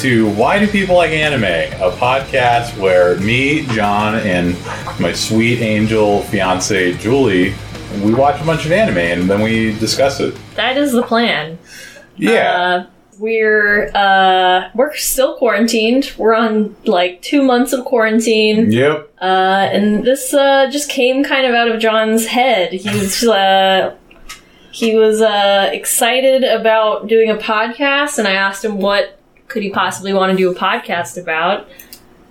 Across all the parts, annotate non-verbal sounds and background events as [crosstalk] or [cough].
to Why Do People Like Anime, a podcast where me, John, and my sweet angel fiance Julie, we watch a bunch of anime and then we discuss it. That is the plan. Yeah. Uh, we're uh, we're still quarantined. We're on like two months of quarantine, yep. uh, and this uh, just came kind of out of John's head. He was uh, he was uh, excited about doing a podcast, and I asked him what could he possibly want to do a podcast about.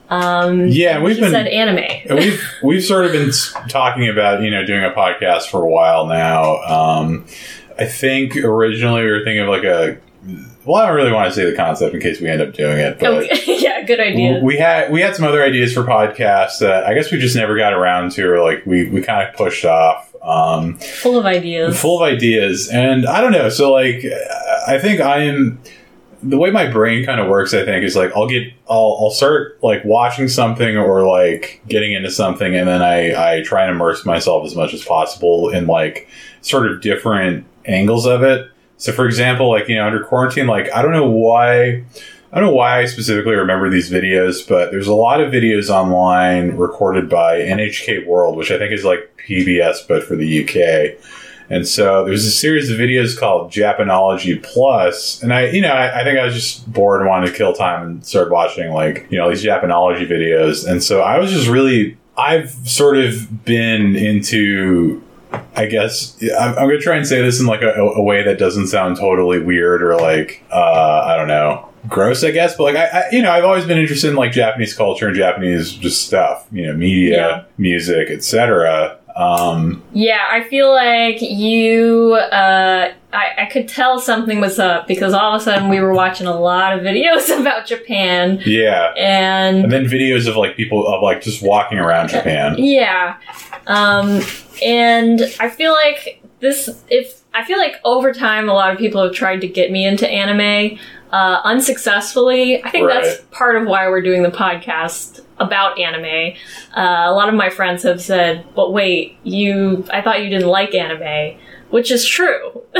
Um, Yeah, we've been- said anime. We've [laughs] we've sort of been talking about you know doing a podcast for a while now. Um, I think originally we were thinking of like a. Well, I don't really want to say the concept in case we end up doing it, but Okay. [laughs] yeah, good idea. we had we had some other ideas for podcasts that I guess we just never got around to, or like we we kind of pushed off. Um, Full of ideas. full of ideas, and I don't know. So like, I think I'm the way my brain kind of works. I think is like I'll get I'll I'll start like watching something or like getting into something, and then I I try and immerse myself as much as possible in like sort of different angles of it. So for example, like you know under quarantine, like I don't know why. I don't know why I specifically remember these videos, but there's a lot of videos online recorded by NHK World, which I think is like PBS, but for the UK. And so there's a series of videos called Japanology Plus, and I, you know, I, I think I was just bored and wanted to kill time and started watching like, you know, these Japanology videos. And so I was just really, I've sort of been into, I guess, I'm, I'm going to try and say this in like a, a way that doesn't sound totally weird or like, uh, I don't know, gross, I guess. But like, I, I, you know, I've always been interested in like Japanese culture and Japanese just stuff, you know, media, Yeah. music, etc. Um, Yeah, I feel like you. Uh, I, I could tell something was up because all of a sudden we were watching a lot of videos [laughs] about Japan, yeah. and And then videos of like people of like just walking around Japan. yeah, um, and I feel like this. If I feel like over time, a lot of people have tried to get me into anime uh, unsuccessfully. I think that's part of why we're doing the podcast about anime. Uh, a lot of my friends have said, "But wait, you? I thought you didn't like anime," which is true. [laughs]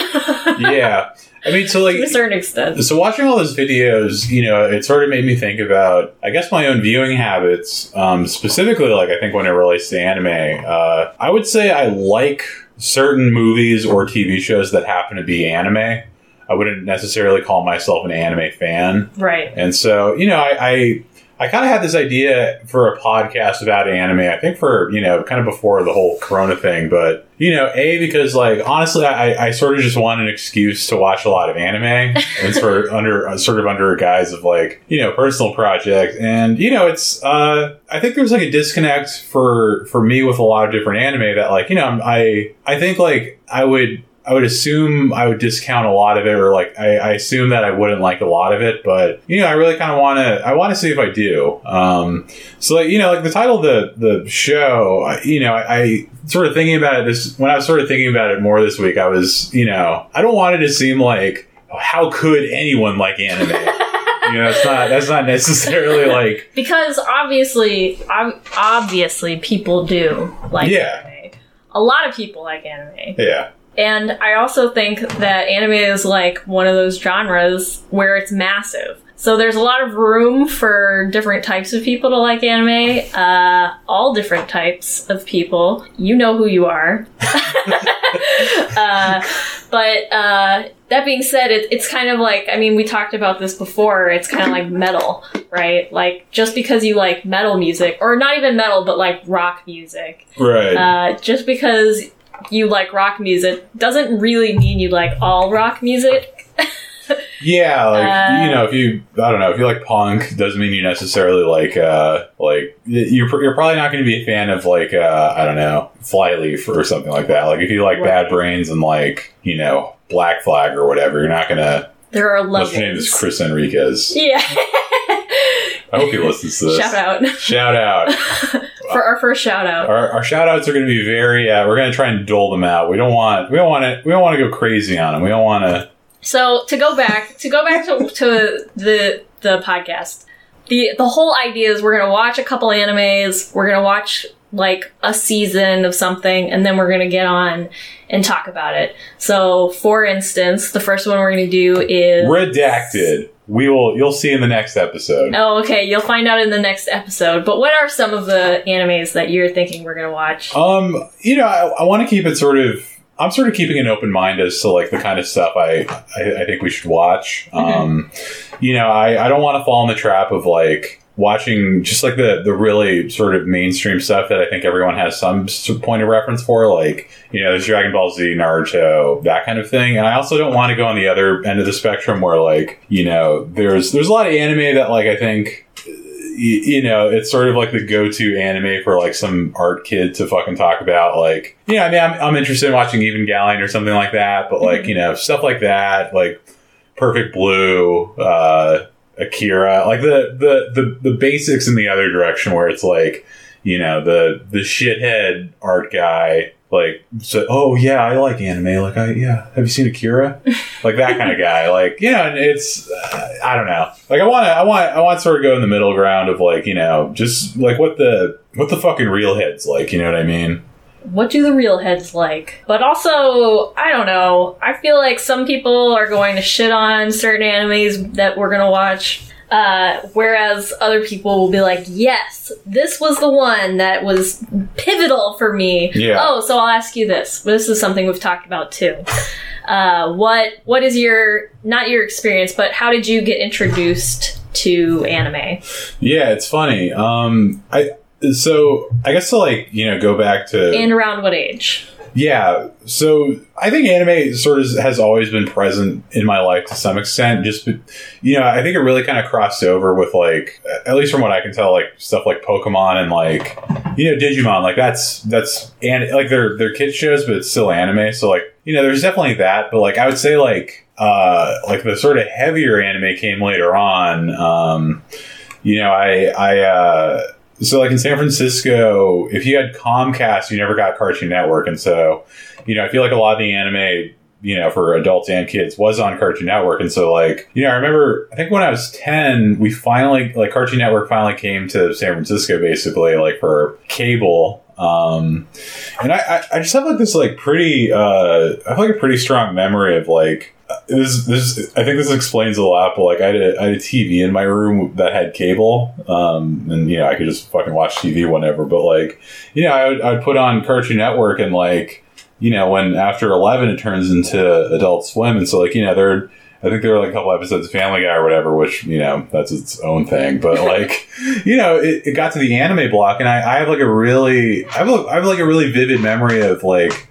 yeah. I mean, so to a certain extent. so watching all those videos, you know, it sort of made me think about, I guess, my own viewing habits. Um, specifically, like I think when it relates to anime, uh, I would say I like certain movies or TV shows that happen to be anime. I wouldn't necessarily call myself an anime fan. Right. And so, you know, I I, I kind of had this idea for a podcast about anime. I think for you know, kind of before the whole Corona thing, but you know, a because like honestly, I, I sort of just want an excuse to watch a lot of anime, and sort of under sort of under a guise of like you know personal project, and you know, it's uh, I think there's like a disconnect for for me with a lot of different anime that like you know I I think like I would I would assume I would discount a lot of it, or like I, I assume that I wouldn't like a lot of it. But you know, I really kind of want to. I want to see if I do. Um, so like you know, like the title of the the show. I- You know, I, I sort of thinking about it this when I was sort of thinking about it more this week. I was you know, I don't want it to seem like how could anyone like anime. you know, it's not. That's not necessarily like [laughs] Because obviously, ob- obviously, people do like Yeah. anime. A lot of people like anime. yeah. And I also think that anime is like one of those genres where it's massive. So there's a lot of room for different types of people to like anime. Uh, all different types of people. You know who you are. [laughs] uh, but uh, that being said, it, it's kind of like I mean, we talked about this before. It's kind of like metal, right? Like just because you like metal music, or not even metal, but like rock music, Right. uh, just because you like rock music doesn't really mean you like all rock music. [laughs] Yeah, like Uh, you know, if you I don't know, if you like punk, doesn't mean you necessarily like uh like you're you're probably not going to be a fan of like uh I don't know Flyleaf or something like that. Like if you like Right. Bad Brains and like you know Black Flag or whatever, you're not gonna. There are What's your name is. Chris Enriquez. Yeah. [laughs] I hope he listens to this. shout out Shout out. [laughs] for our first shout out. Our, our shout outs are going to be very. Uh, we're going to try and dole them out. We don't want. We don't want to. We don't want to go crazy on them. We don't want to. So to go back to go back to, to the the podcast. The the whole idea is we're gonna watch a couple animes, we're gonna watch like a season of something and then we're going to get on and talk about it. So, for instance, the first one we're going to do is Redacted. We will. You'll see in the next episode. Oh, okay. You'll find out in the next episode. But what are some of the animes that you're thinking we're gonna watch? Um, you know, I, I want to keep it sort of. I'm sort of keeping an open mind as to like the kind of stuff I I, I think we should watch. Um, you know, I I don't want to fall in the trap of like watching just like the the really sort of mainstream stuff that I think everyone has some point of reference for, like you know, there's Dragon Ball Z, Naruto, that kind of thing. And I also don't want to go on the other end of the spectrum where like you know, there's there's a lot of anime that like I think you know, it's sort of like the go-to anime for like some art kid to fucking talk about. Like, you know, I mean, I'm, I'm interested in watching Evangelion or something like that, but like, you know, stuff like that, like Perfect Blue, uh, Akira, like the, the, the, the basics in the other direction where it's like, you know, the, the shithead art guy, like, so, oh yeah, I like anime. Like, I, yeah, have you seen Akira? [laughs] like that kind of guy. Like, you know, and it's, uh, I don't know. Like, I want to, I want, I want sort of go in the middle ground of like, you know, just like what the, what the fucking real heads like, you know what I mean? What do the real heads like? But also, I don't know. I feel like some people are going to shit on certain animes that we're gonna watch. Uh, whereas other people will be like, yes, this was the one that was pivotal for me. Yeah. Oh, so I'll ask you this. This is something we've talked about too. Uh, what what is your not your experience, but how did you get introduced to anime? Yeah, it's funny. Um, I, so I guess to like, you know, go back to, And around what age? Yeah, so I think anime sort of has always been present in my life to some extent. Just, you know, I think it really kind of crossed over with like, at least from what I can tell, like stuff like Pokemon and like, you know, Digimon. Like that's that's and like they're they're kids shows, but it's still anime. So like, you know, there's definitely that. But like, I would say like, uh, like the sort of heavier anime came later on. Um, you know, I I. uh so like in San Francisco, if you had Comcast, you never got Cartoon Network, and so you know I feel like a lot of the anime, you know, for adults and kids was on Cartoon Network, and so like you know I remember I think when I was ten, we finally like Cartoon Network finally came to San Francisco basically like for cable. Um, and I, I, just have like this like pretty uh, I have like a pretty strong memory of like this this I think this explains a lot, but like I had a, I had a TV in my room that had cable, um, and you know I could just fucking watch TV whenever. But like you know I would I'd put on Cartoon Network and like you know when after eleven it turns into Adult Swim, and so like you know there. I think there were like a couple episodes of Family Guy or whatever, which you know that's its own thing. But [laughs] like, you know, it, it got to the anime block, and I, I have like a really, I have, a, I have like a really vivid memory of like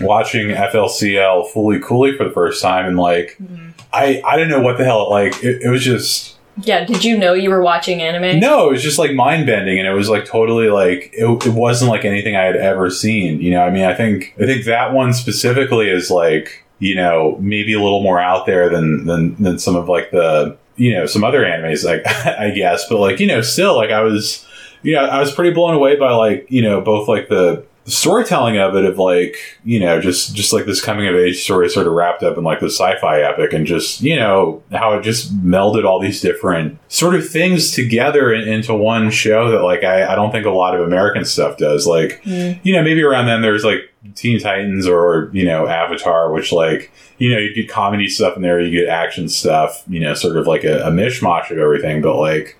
watching FLCL Fooly Cooly for the first time, and like, mm-hmm. I I didn't know what the hell like it, it was just Yeah, did you know you were watching anime? no, it was just like mind bending, and it was like totally like it, it wasn't like anything I had ever seen. You know, I mean, I think I think that one specifically is like you know maybe a little more out there than than than some of like the you know some other animes, like [laughs] I guess, but like you know still like I was you know I was pretty blown away by like you know both like the the storytelling of it of like you know just just like this coming of age story sort of wrapped up in like the sci-fi epic and just you know how it just melded all these different sort of things together in, into one show that like I, I don't think a lot of american stuff does. Like hmm. you know maybe around then there's like teen titans or you know avatar which like you know you get comedy stuff in there you get action stuff you know sort of like a, a mishmash of everything. But like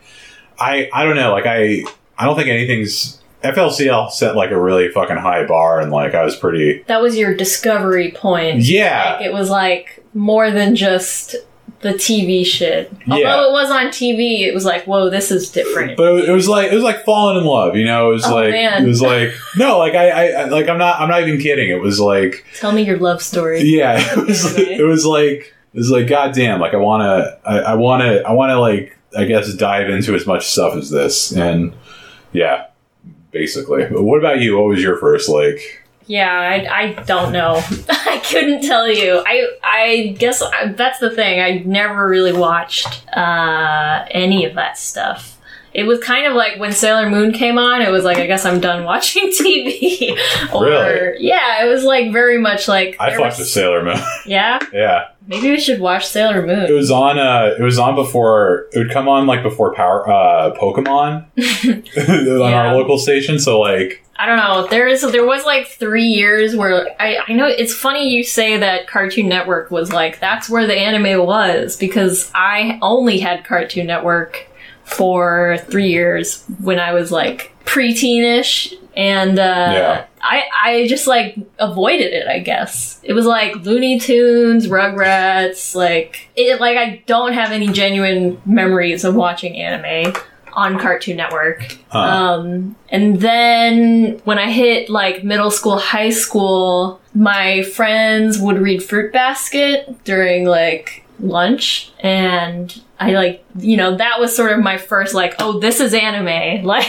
i i don't know. Like i i don't think anything's FLCL set like a really fucking high bar, and like I was pretty. That was your discovery point. Yeah. Like, it was like more than just the TV shit. Yeah. Although it was on TV, it was like, whoa, this is different. But it was like it was like falling in love, you know. It was Oh, like man. it was like [laughs] no, like I, I, like I'm not I'm not even kidding. It was like Tell me your love story. yeah, [laughs] it was it was like it was like goddamn, like I want to I, I want to I want to like I guess dive into as much stuff as this, and yeah, basically. But what about you? What was your first like? Yeah, I, I don't know. [laughs] I couldn't tell you. I I guess I, that's the thing. I never really watched uh, any of that stuff. It was kind of like when Sailor Moon came on, it was like I guess I'm done watching [laughs] TV. or Really? yeah, it was like very much like I there fucked with was- Sailor Moon. [laughs] Yeah, yeah, maybe we should watch Sailor Moon. it was on. Uh, it was on before. It would come on like before Power uh, Pokemon [laughs] on Yeah. our local station. So like, I don't know. There is there was like three years where I I know it's funny you say that Cartoon Network was like that's where the anime was because I only had Cartoon Network for three years when I was like preteenish and uh, Yeah. I I just like avoided it. I guess it was like Looney Tunes, Rugrats, like it. Like I don't have any genuine memories of watching anime on Cartoon Network. Um, and then when I hit like middle school, high school, my friends would read Fruit Basket during like lunch, and I like you know that was sort of my first like oh this is anime. [laughs] Like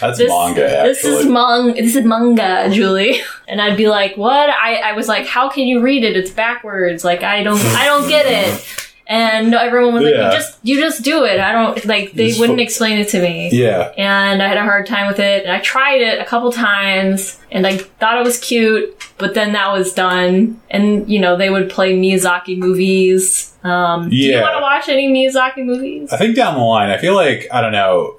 that's this, manga. Actually, this is manga this is manga Julie. [laughs] And I'd be like what? I I was like how can you read it? It's backwards. Like I don't I don't get it. And everyone was like, "You just, you just do it." I don't like. They Just wouldn't fo- explain it to me yeah. and I had a hard time with it. And I tried it a couple times, and I thought it was cute, but then that was done. And you know, they would play Miyazaki movies. Um, Do you want to watch any Miyazaki movies? I think down the line, I feel like I don't know.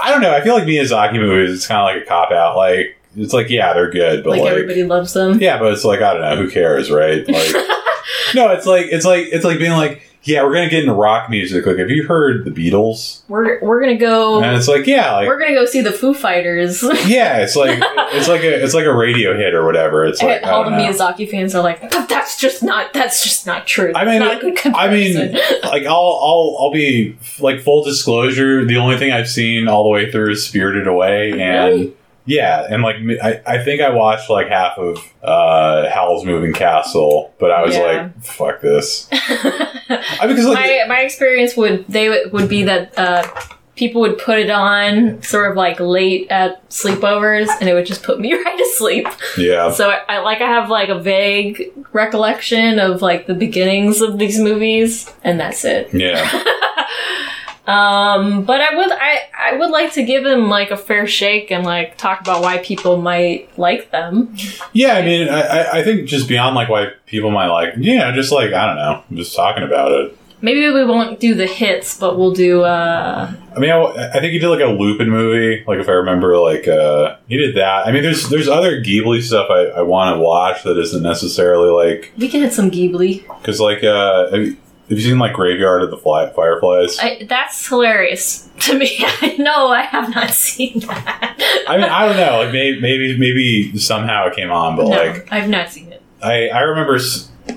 I don't know. I feel like Miyazaki movies. It's kind of like a cop out. Like it's like yeah, they're good, but like, like, everybody loves them. yeah, but it's like I don't know. Who cares, right? Like [laughs] no, it's like it's like it's like being like yeah, we're gonna get into rock music. Like have you heard the Beatles? We're we're gonna go. And it's like yeah, like we're gonna go see the Foo Fighters. [laughs] yeah, it's like it's like a it's like a radio hit or whatever. It's like All the know. Miyazaki fans are like, but that's just not. That's just not true. I mean, not I mean, [laughs] like I'll I'll I'll be like full disclosure. The only thing I've seen all the way through is Spirited Away, and Really? Yeah, and like I, I think I watched like half of uh Howl's Moving Castle, but I was Yeah. like, fuck this. [laughs] I because like my my experience would they would, would be that uh, people would put it on sort of like late at sleepovers, and it would just put me [laughs] right to sleep. yeah, So I, I like I have like a vague recollection of like the beginnings of these movies, and that's it. yeah, [laughs] Um, but I would I I would like to give them like a fair shake and like talk about why people might like them. yeah. I mean, I I- I think just beyond like why people might like, yeah, just like I don't know, just talking about it. Maybe we won't do the hits, but we'll do uh I mean, I, I think he did like a Lupin movie. Like if I remember, like uh, he did that. I mean, there's there's other Ghibli stuff I, I want to watch that isn't necessarily like we can hit some Ghibli. because like uh, have you, have you seen like Graveyard of the Fly, Fireflies? I, that's hilarious [laughs] to me. I know I have not seen that. I mean, I don't know. Like maybe maybe maybe somehow it came on, but no, like I've not seen it. I I remember.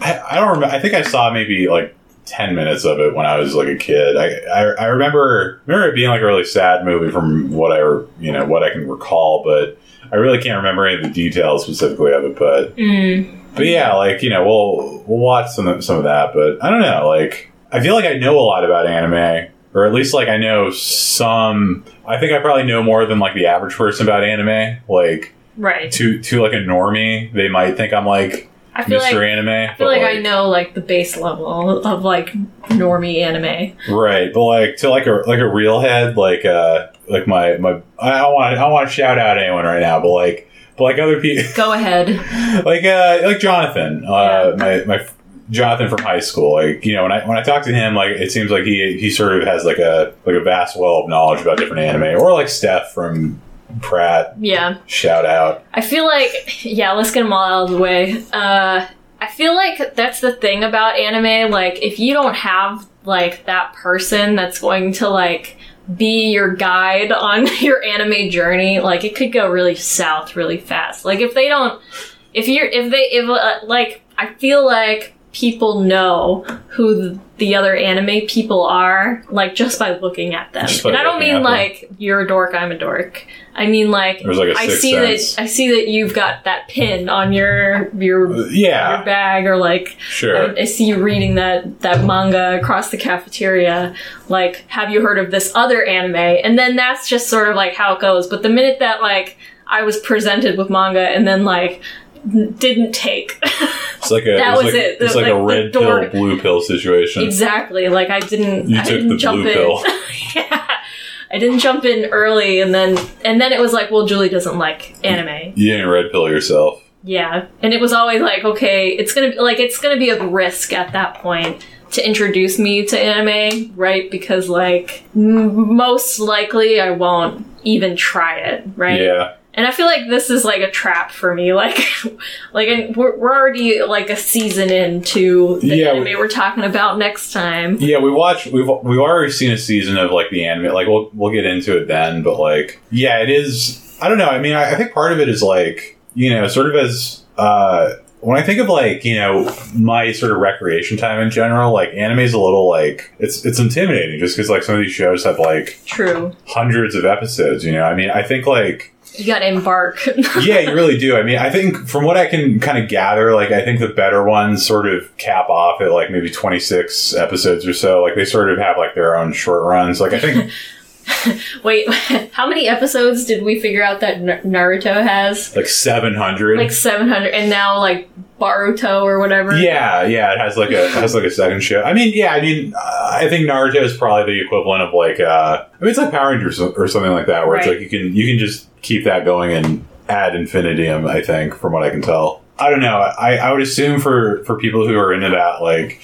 I, I don't remember. I think I saw maybe like. 10 minutes of it when I was like a kid. I, I, I remember remember it being like a really sad movie from what I you know what I can recall, but I really can't remember any of the details specifically of it. But Mm. But yeah, like you know, we'll we'll watch some of, some of that. But I don't know, like I feel like I know a lot about anime, or at least like I know some. I think I probably know more than like the average person about anime. Like Right. to to like a normie, they might think I'm like I feel Mr. like Anime. I feel like, I know like the base level of like normie anime. right, but like to like a like a real head, like uh like my my I don't want I don't want to shout out anyone right now, but like like other people. Go ahead. [laughs] like uh like Jonathan, uh, Yeah. my my Jonathan from high school. Like you know when I when I talk to him, like it seems like he he sort of has like a like a vast well of knowledge about different anime, or like Steph from Pratt. Yeah. Shout out. I feel like yeah, let's get them all out of the way. Uh I feel like that's the thing about anime like if you don't have like that person that's going to like be your guide on [laughs] your anime journey, like it could go really south really fast. Like if they don't if you're if they if uh, like I feel like people know who the other anime people are like just by looking at them. And I don't mean at them. like you're a dork, I'm a dork. I mean like like I see sense. that I see that you've got that pin on your your Uh, your yeah, bag or like sure. I, I see you reading that that manga across the cafeteria. Like, have you heard of this other anime? And then that's just sort of like how it goes. But the minute that like I was presented with manga and then like didn't take It's like a [laughs] that it's was like, it. It's like, a like, the red pill, blue pill situation. exactly like I didn't You I took didn't the jump blue in. pill. [laughs] yeah. I didn't jump in early, and then and then it was like, well, Julie doesn't like anime. You didn't red pill yourself. Yeah, and it was always like, okay, it's gonna be like it's gonna be a risk at that point to introduce me to anime, right? Because like m- most likely I won't even try it, right? Yeah. And I feel like this is like a trap for me. Like, [laughs] like we're, we're already like a season into the Yeah, anime we- we're talking about next time. Yeah, we watched. We've we've already seen a season of like the anime. Like we'll we'll get into it then, but like yeah, it is. I don't know. I mean, I, I think part of it is like you know, sort of as uh, when I think of like you know my sort of recreation time in general, like anime is a little like it's it's intimidating just because like some of these shows have like True. hundreds of episodes. You know, I mean, I think like You gotta embark. [laughs] yeah, you really do. I mean, I think from what I can kind of gather, like I think the better ones sort of cap off at like maybe 26 episodes or so. Like they sort of have like their own short runs. Like I think [laughs] [laughs] Wait, [laughs] how many episodes did we figure out that N- Naruto has? like 700. Like 700, and now like Boruto or whatever? yeah, yeah, it has like a has like a second show. I mean, yeah, I mean, uh, I think Naruto is probably the equivalent of like uh I mean, it's like Power Rangers or something like that, where it's like you can you can just keep that going and ad infinitum. I think, from what I can tell. I don't know. I, I would assume for for people who are into that, like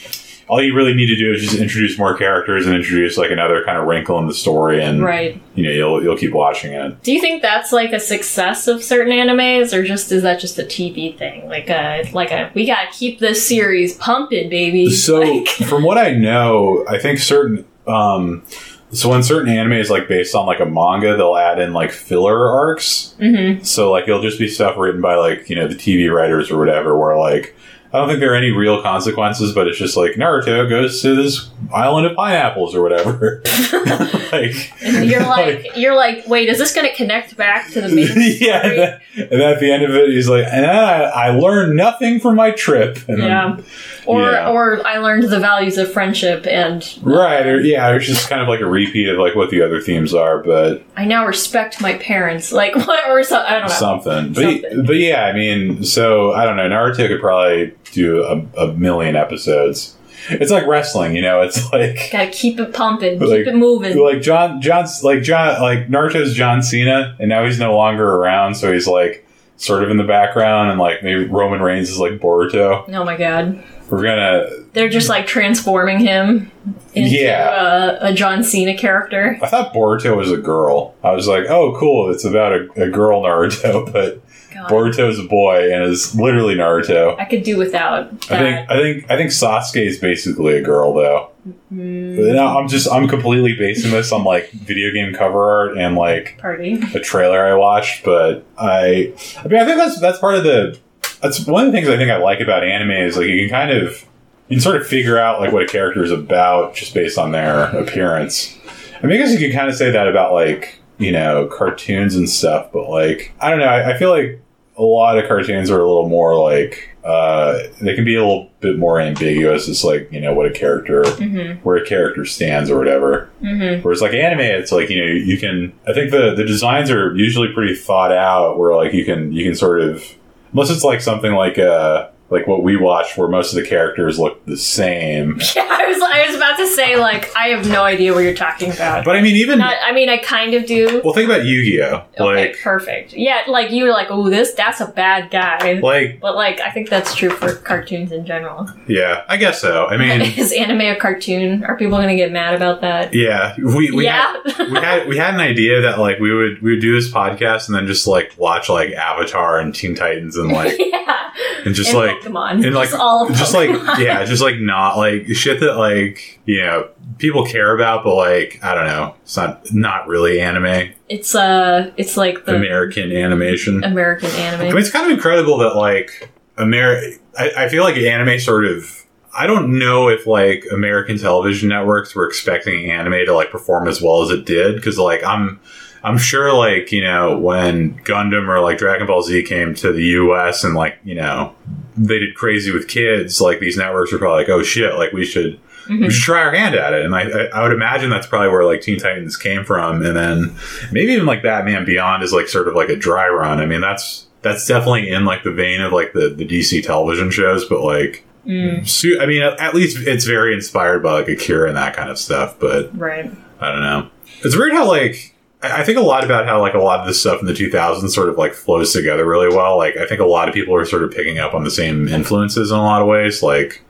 all you really need to do is just introduce more characters and introduce like another kind of wrinkle in the story, and Right. you know you'll you'll keep watching it. Do you think that's like a success of certain animes, or just is that just a TV thing? Like a like a we gotta keep this series pumping, baby. [laughs] So, Like- from what I know, I think certain. Um, so when certain anime is like based on like a manga, they'll add in like filler arcs. Mhm. So like it'll just be stuff written by like you know the TV writers or whatever, where like I don't think there are any real consequences, but it's just like Naruto goes to this island of pineapples or whatever. [laughs] like And you're [laughs] like, you're like, wait, is this going to connect back to the main [laughs] yeah, and then, and then at the end of it, he's like, and then I, I learned nothing from my trip. And then- Yeah. Or Yeah. or I learned the values of friendship, and Right, or yeah, it's just kind of like a repeat of like what the other themes are, but I now respect my parents. Like what or so, I don't know. something. But Something. but yeah, I mean, so I don't know. Naruto could probably do a, a million episodes. It's like wrestling, you know. It's like Gotta keep it pumping, Like- keep it moving. like John John's like John like Naruto's John Cena, and now he's no longer around, so he's like sort of in the background, and like maybe Roman Reigns is like Boruto. oh my god, We're gonna. they're just like transforming him into Yeah. a, a John Cena character. I thought Boruto was a girl. I was like, oh, cool. It's about a, a girl Naruto, [laughs] but God, Boruto's a boy and is literally Naruto. I could do without I think I think I think Sasuke is basically a girl though. Mm, No, I'm just I'm completely basing this on like video game cover art and like party. a trailer I watched, but I I mean I think that's that's part of the that's one of the things I think I like about anime is like you can kind of you can sort of figure out like what a character is about just based on their appearance. I mean I guess you can kind of say that about like, you know, cartoons and stuff, but like I don't know, I, I feel like a lot of cartoons are a little more like uh, they can be a little bit more ambiguous. It's like you know what a character, hmm where a character stands or whatever. hmm Whereas like anime, it's like you know you can. I think the the designs are usually pretty thought out. Where like you can you can sort of unless it's like something like uh like what we watched, where most of the characters look the same. [laughs] Yeah, I was I was about to say like I have no idea what you're talking about. But I mean, even Not, I mean, I kind of do. well, think about Yu Gi Oh. Okay, Like perfect. Yeah, like you were like, oh, this that's a bad guy. like But like, I think that's true for cartoons in general. yeah, I guess so. I mean, [laughs] Is anime a cartoon? Are people gonna get mad about that? yeah, we we yeah. had, we had we had an idea that like we would we would do this podcast and then just like watch like Avatar and Teen Titans and like [laughs] yeah. and just and like Pokemon. and like just all of just like yeah just like not like shit that like you know people care about but like i don't know it's not not really anime it's uh, it's like the american animation American anime. i mean it's kind of incredible that like America. I, I feel like anime sort of i don't know if like american television networks were expecting anime to like perform as well as it did because like i'm I'm sure, like, you know, when Gundam or like Dragon Ball Z came to the US and, like, you know, they did crazy with kids, like, these networks were probably like, oh shit, like, we should, we Mhm. should try our hand at it. And I, I, would imagine that's probably where, like, Teen Titans came from. And then maybe even, like, Batman Beyond is, like, sort of like a dry run. I mean, that's, that's definitely in, like, the vein of, like, the, the DC television shows, but, like, Mm, I mean, at, at least it's very inspired by, like, Akira and that kind of stuff, but right. I don't know. It's weird how like I think a lot about how like a lot of this stuff in the 2000s sort of like flows together really well. Like I think a lot of people are sort of picking up on the same influences in a lot of ways. Like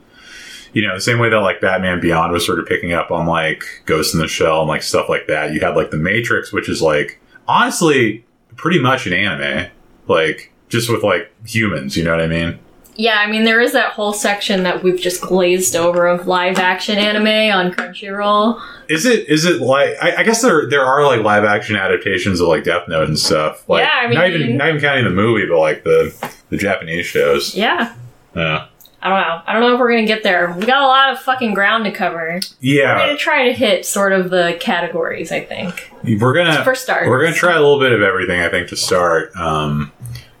you know, the same way that like Batman Beyond was sort of picking up on like Ghost in the Shell and like stuff like that. You had like the Matrix, which is like honestly pretty much an anime, like just with like humans. You know what I mean? Yeah, I mean there is that whole section that we've just glazed over of live action anime on Crunchyroll. Is it is it like I, I guess there there are like live action adaptations of like Death Note and stuff. Like Yeah, I mean, not even not even counting the movie, but like the the Japanese shows. Yeah. Yeah. I don't know. I don't know if we're gonna get there. We got a lot of fucking ground to cover. Yeah, we're gonna try to hit sort of the categories, I think. we're gonna first start. we're gonna try a little bit of everything. I think to start, um,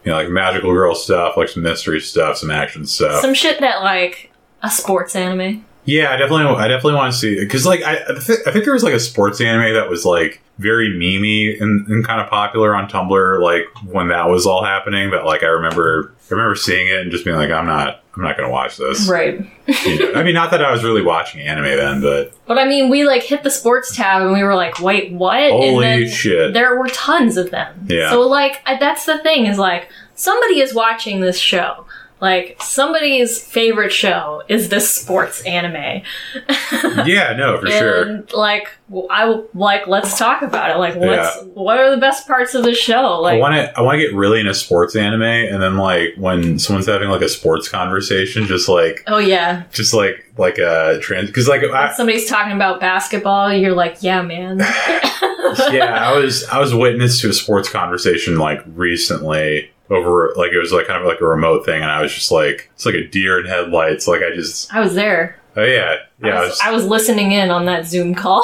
you know, like magical girl stuff, like some mystery stuff, some action stuff. Some shit that like a sports anime. Yeah, I definitely I definitely want to see because like I I, th- I think there was like a sports anime that was like very memey and, and kind of popular on Tumblr like when that was all happening. That like I remember I remember seeing it and just being like I'm not I'm not gonna watch this. Right. You know? I mean, not that I was really watching anime then, but But I mean we like hit the sports tab and we were like, wait, what? holy and then shit! there were tons of them. Yeah. So like I- that's the thing is like somebody is watching this show. Like somebody's favorite show is this sports anime. [laughs] yeah, no, for sure. and like w- I like let's talk about it. Like what's Yeah. what are the best parts of the show? Like I want to I want to get really into sports anime, and then like when someone's having like a sports conversation, just like oh yeah, just like like a trans because like I, somebody's talking about basketball. You're like yeah man. [laughs] yeah, I was I was witness to a sports conversation like recently over like it was like kind of like a remote thing, and I was just like it's like a deer in headlights. Like I just I was there. oh yeah yeah I, I was, was, I was listening in on that Zoom call.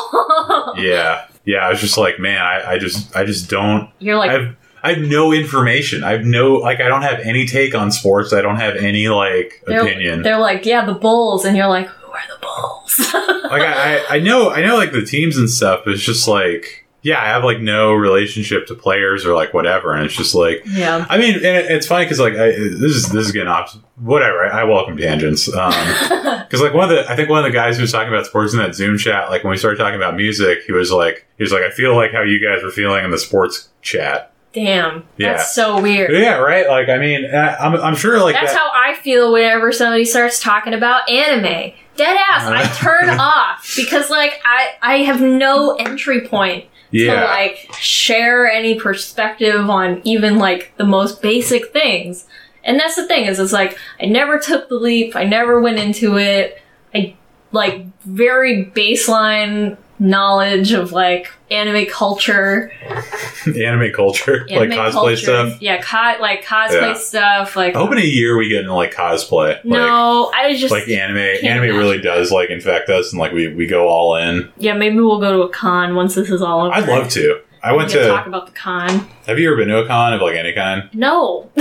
[laughs] yeah yeah I was just like man I, I just I just don't You're like I've I have no information. I have no like I don't have any take on sports. I don't have any like they're, opinion. they're like yeah the Bulls, and you're like who are the Bulls? [laughs] like I, I I know I know like the teams and stuff, but it's just like yeah, I have like no relationship to players or like whatever, and it's just like yeah. I mean, and it, it's funny because like I, this is this is getting off whatever. I, I welcome tangents um, [laughs] because like one of the I think one of the guys who was talking about sports in that Zoom chat, like when we started talking about music, he was like he was like I feel like how you guys were feeling in the sports chat. Damn, Yeah. that's so weird. Yeah, right. Like I mean, I, I'm I'm sure like That's that. how I feel whenever somebody starts talking about anime. Dead ass, I [laughs] turn off because like I I have no entry point to like share any perspective on even like the most basic things. And that's the thing is it's like I never took the leap, I never went into it. I like very baseline knowledge of like anime culture, [laughs] anime culture, anime like cosplay culture. stuff. Yeah, co- like cosplay Yeah. stuff, like I hope in a year we get into like cosplay. Like, No, I just like anime anime imagine. really does like infect us and like we, we go all in Yeah, maybe we'll go to a con once this is all over. i'd love to i We went to talk about the con. have you ever been to a con of like any kind No. [laughs]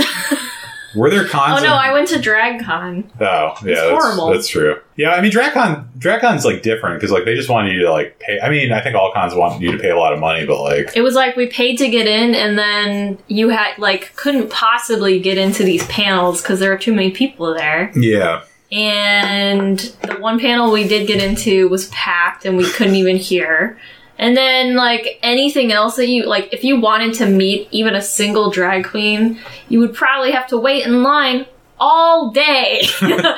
were there cons? oh no, in- I went to Drag Con. oh yeah It's that's, horrible. that's true yeah i mean dragcon dragcon's like different because like they just want you to like pay i mean i think all cons want you to pay a lot of money but like It was like we paid to get in, and then you had like couldn't possibly get into these panels because there were too many people there. yeah And the one panel we did get into was packed, and we couldn't even hear. And then like anything else that you like, if you wanted to meet even a single drag queen, you would probably have to wait in line all day, [laughs] [laughs] the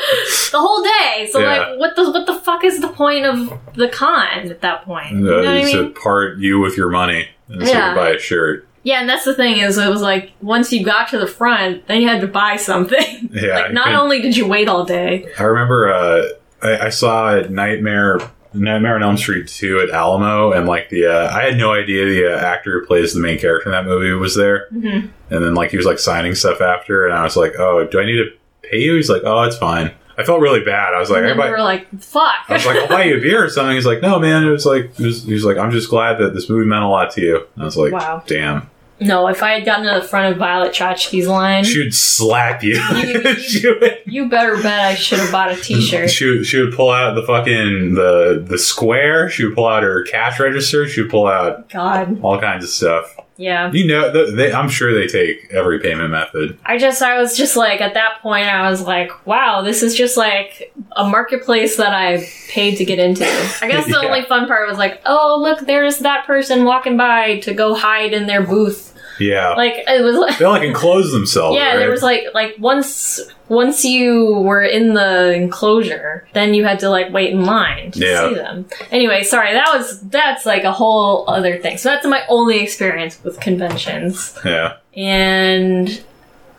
whole day. So Yeah. like, what the what the fuck is the point of the con at that point? You know uh, what I mean? part you with your money and Yeah. you buy a shirt Yeah, and that's the thing is, it was like once you got to the front, then you had to buy something. yeah [laughs] like not only did you wait all day, I remember uh, I, I saw a Nightmare Nightmare on Elm Street 2 at Alamo, and like the uh, I had no idea the uh, actor who plays the main character in that movie was there, Mhm. and then like he was like signing stuff after, and I was like, oh, do I need to pay you? He's like, oh, it's fine. I felt really bad. I was like, and we were like, "Fuck!" I was like, I'll buy you a beer or something. He's like, no, man. It was like, it was, he was like, I'm just glad that this movie meant a lot to you. And I was like, Wow. damn. No, if I had gotten to the front of Violet Chachki's line, She would slap you. [laughs] You- [laughs] would. you better bet I should have bought a T-shirt. She would, she would pull out the fucking the the square. She would pull out her cash register. She would pull out God, all kinds of stuff. Yeah. You know, they, I'm sure they take every payment method. I just, I was just like, at that point, I was like, wow, this is just like a marketplace that I paid to get into. I guess the [laughs] Yeah. only fun part was like, oh, look, there's that person walking by to go hide in their booth. Yeah, Like, it was like, they like enclosed themselves. yeah, right? there was like, like once, once you were in the enclosure, then you had to like wait in line to Yeah. see them. Anyway, sorry, that was, that's like a whole other thing. So that's my only experience with conventions. yeah. and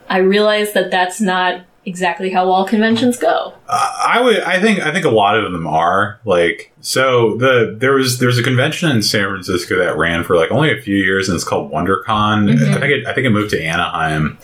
I realized that that's not exactly how all conventions go. Uh, I would. I think. I think a lot of them are like. So the there was there's a convention in San Francisco that ran for like only a few years, and it's called WonderCon. Mhm. I think it. I think it moved to Anaheim.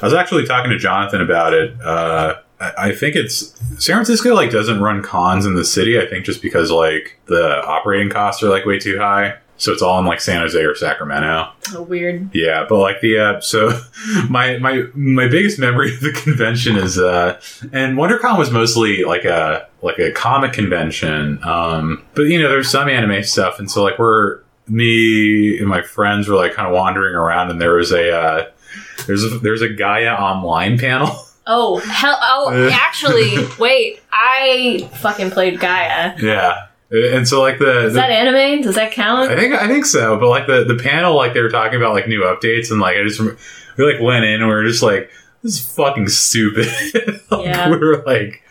I was actually talking to Jonathan about it. Uh, I think it's San Francisco like doesn't run cons in the city. I think just because like the operating costs are like way too high. So it's all in like San Jose or Sacramento. Oh, weird. Yeah, but like the uh, so [laughs] my my my biggest memory [laughs] of the convention is uh and WonderCon was mostly like a like a comic convention. Um but you know there's some anime stuff and so like we're me and my friends were like kind of wandering around and there was a uh there's a there's a Gaia online panel. [laughs] Oh, hell. Oh, actually, wait. I fucking played Gaia. yeah. And so like the, Is the that anime? Does that count? I think I think so, but like the the panel, like they were talking about like new updates, and like I just we like went in and we were just like, this is fucking stupid. [laughs] Like, Yeah. We were like,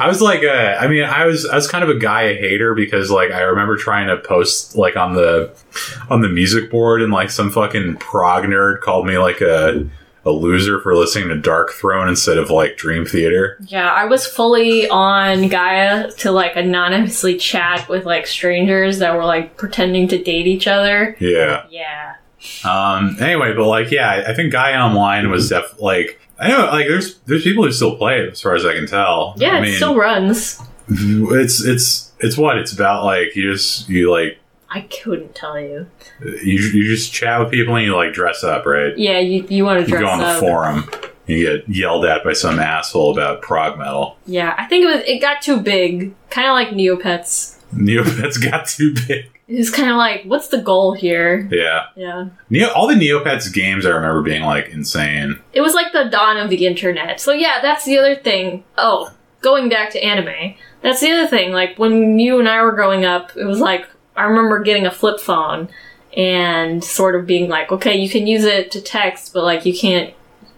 I was like, uh, I mean, I was I was kind of a Gaia hater because like I remember trying to post like on the on the music board, and like some fucking prog nerd called me like a a loser for listening to Darkthrone instead of like Dream Theater. Yeah, I was fully on Gaia to like anonymously chat with like strangers that were like pretending to date each other. Yeah. Yeah. Um. Anyway, but like, yeah, I- think Gaia Online was def like. I know, like, there's there's people who still play it, as far as I can tell. Yeah, I it still runs. it's it's it's what it's about. Like, you just you like I couldn't tell you. you you just chat with people and you like dress up, right? Yeah, you you want to dress up. You go on the up. forum, you get yelled at by some asshole about prog metal. Yeah, I think it was it got too big, kind of like Neopets. Neopets [laughs] got too big. It was kind of like, what's the goal here? Yeah, Yeah, Neo, all the Neopets games I remember being like insane. it was like the dawn of the internet. So yeah, that's the other thing. Oh, going back to anime, that's the other thing. Like when you and I were growing up, it was like I remember getting a flip phone and sort of being like, okay, you can use it to text, but like you can't.